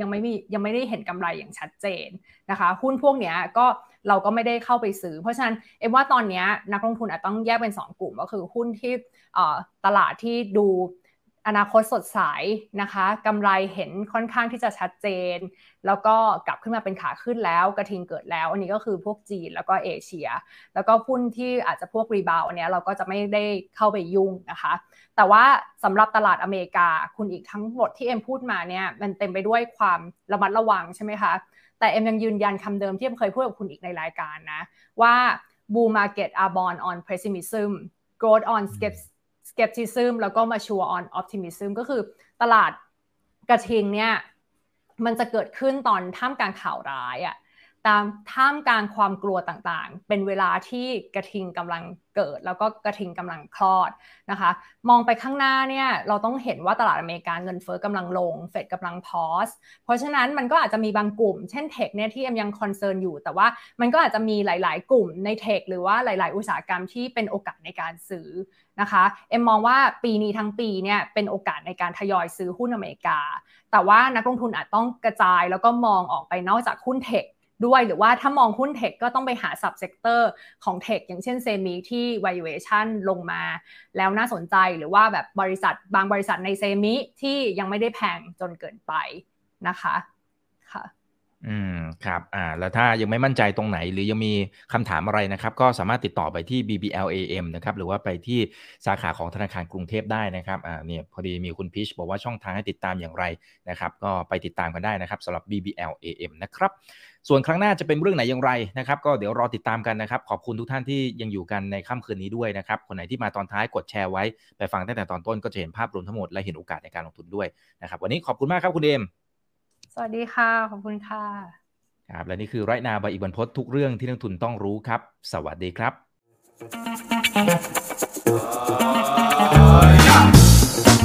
ยังไม่มียังไม่ได้เห็นกำไรอย่างชัดเจนนะคะ หุ้นพวกนี้ก็เราก็ไม่ได้เข้าไปซื้อ เพราะฉะนั้นเอ็มว่าตอนนี้นักลงทุนอาจต้องแยกเป็น 2 กลุ่มก็คือหุ้นที่ตลาดที่ดู อนาคตสดใสนะคะกำไรเห็นค่อนข้างที่จะชัดเจน แล้วก็กลับขึ้นมาเป็นขาขึ้นแล้วกระทิงเกิดแล้ว อันนี้ก็คือพวกจีนแล้วก็เอเชีย แล้วก็หุ้นที่อาจจะพวก rebound อันนี้เราก็จะไม่ได้เข้าไปยุ่งนะคะ แต่ว่าสำหรับตลาดอเมริกาคุณอีกทั้งหมดที่เอ็มพูดมาเนี่ยมันเต็มไปด้วยความระมัดระวังใช่ไหมคะแต่เอ็มยังยืนยันคำเดิมที่เอ็มเคยพูดกับคุณอีกในรายการนะว่า bull market are born on pessimism grow on skepticism แล้วก็ mature on optimism ก็คือตลาดกระทิงเนี่ยมันจะเกิดขึ้นตอนท่ามกลางข่าวร้ายอะ ตามท่ามกลางความกลัวต่างๆ เป็นเวลาที่กระทิงกำลังเกิด แล้วก็กระทิงกำลังคลอดนะคะ มองไปข้างหน้าเนี่ยเราต้องเห็นว่าตลาดอเมริกาเงินเฟ้อกำลังลง เฟดกำลัง pause เพราะฉะนั้นมันก็อาจจะมีบางกลุ่ม เช่น tech เนี่ยที่เอ็มยัง concern อยู่ แต่ว่ามันก็อาจจะมีหลาย ๆ กลุ่มใน tech หรือว่าหลาย ๆ อุตสาหกรรมที่เป็นโอกาสในการซื้อนะคะเอ็มมองว่าปีนี้ทั้งปีเนี่ยเป็นโอกาสในการทยอยซื้อหุ้นอเมริกา แต่ว่านักลงทุนอาจต้องกระจายแล้วก็มองออกไปนอกจากหุ้นเทค ด้วยหรือว่าถ้ามองหุ้นเทคก็ต้องไปหา sub sector ของเทคอย่างเช่นเซมิที่ valuation ลงมา แล้วน่าสนใจหรือว่าแบบบริษัทบางบริษัทในเซมิที่ยังไม่ได้แพงจนเกินไปนะคะ อืมครับอ่าแล้วถ้ายังไม่มั่นใจตรงไหน หรือยังมีคำถามอะไรนะครับ ก็สามารถติดต่อไปที่ BBLAM นะครับหรือว่าไปที่สาขาของธนาคารกรุงเทพได้นะครับอ่าเนี่ยพอดีมีคุณพิชบอกว่าช่องทางให้ติดตามอย่างไรนะครับก็ไปติดตามกันได้นะครับสำหรับ BBLAM นะครับส่วนครั้งหน้าจะเป็นเรื่องไหนอย่างไรนะครับ ก็เดี๋ยวรอติดตามกันนะครับ ขอบคุณทุกท่านที่ยังอยู่กันในค่ำคืนนี้ด้วยนะครับ คนไหนที่มาตอนท้ายกดแชร์ไว้ ไปฟังตั้งแต่ตอนต้นก็จะเห็นภาพรวมทั้งหมดและเห็นโอกาสในการลงทุนด้วยนะครับวันนี้ขอบคุณมากครับคุณเอม สวัสดีค่ะ ขอบคุณค่ะ ครับและนี่คือไรนาบายอีกบรรพททุกเรื่องที่นักทุนต้องรู้ครับ สวัสดีครับ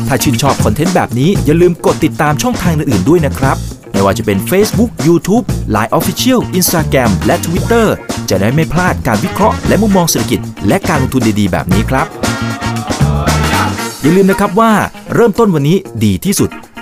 ถ้าชื่นชอบคอนเทนต์แบบนี้อย่าลืมกดติดตามช่องทางอื่นๆด้วยนะครับ ไม่ว่าจะเป็น Facebook, YouTube, Line Official, Instagram และ Twitter จะได้ไม่พลาดการวิเคราะห์และมุมมองเศรษฐกิจ และการลงทุนดีๆ แบบนี้ครับ อย่าลืมนะครับว่าเริ่มต้นวันนี้ดีที่สุด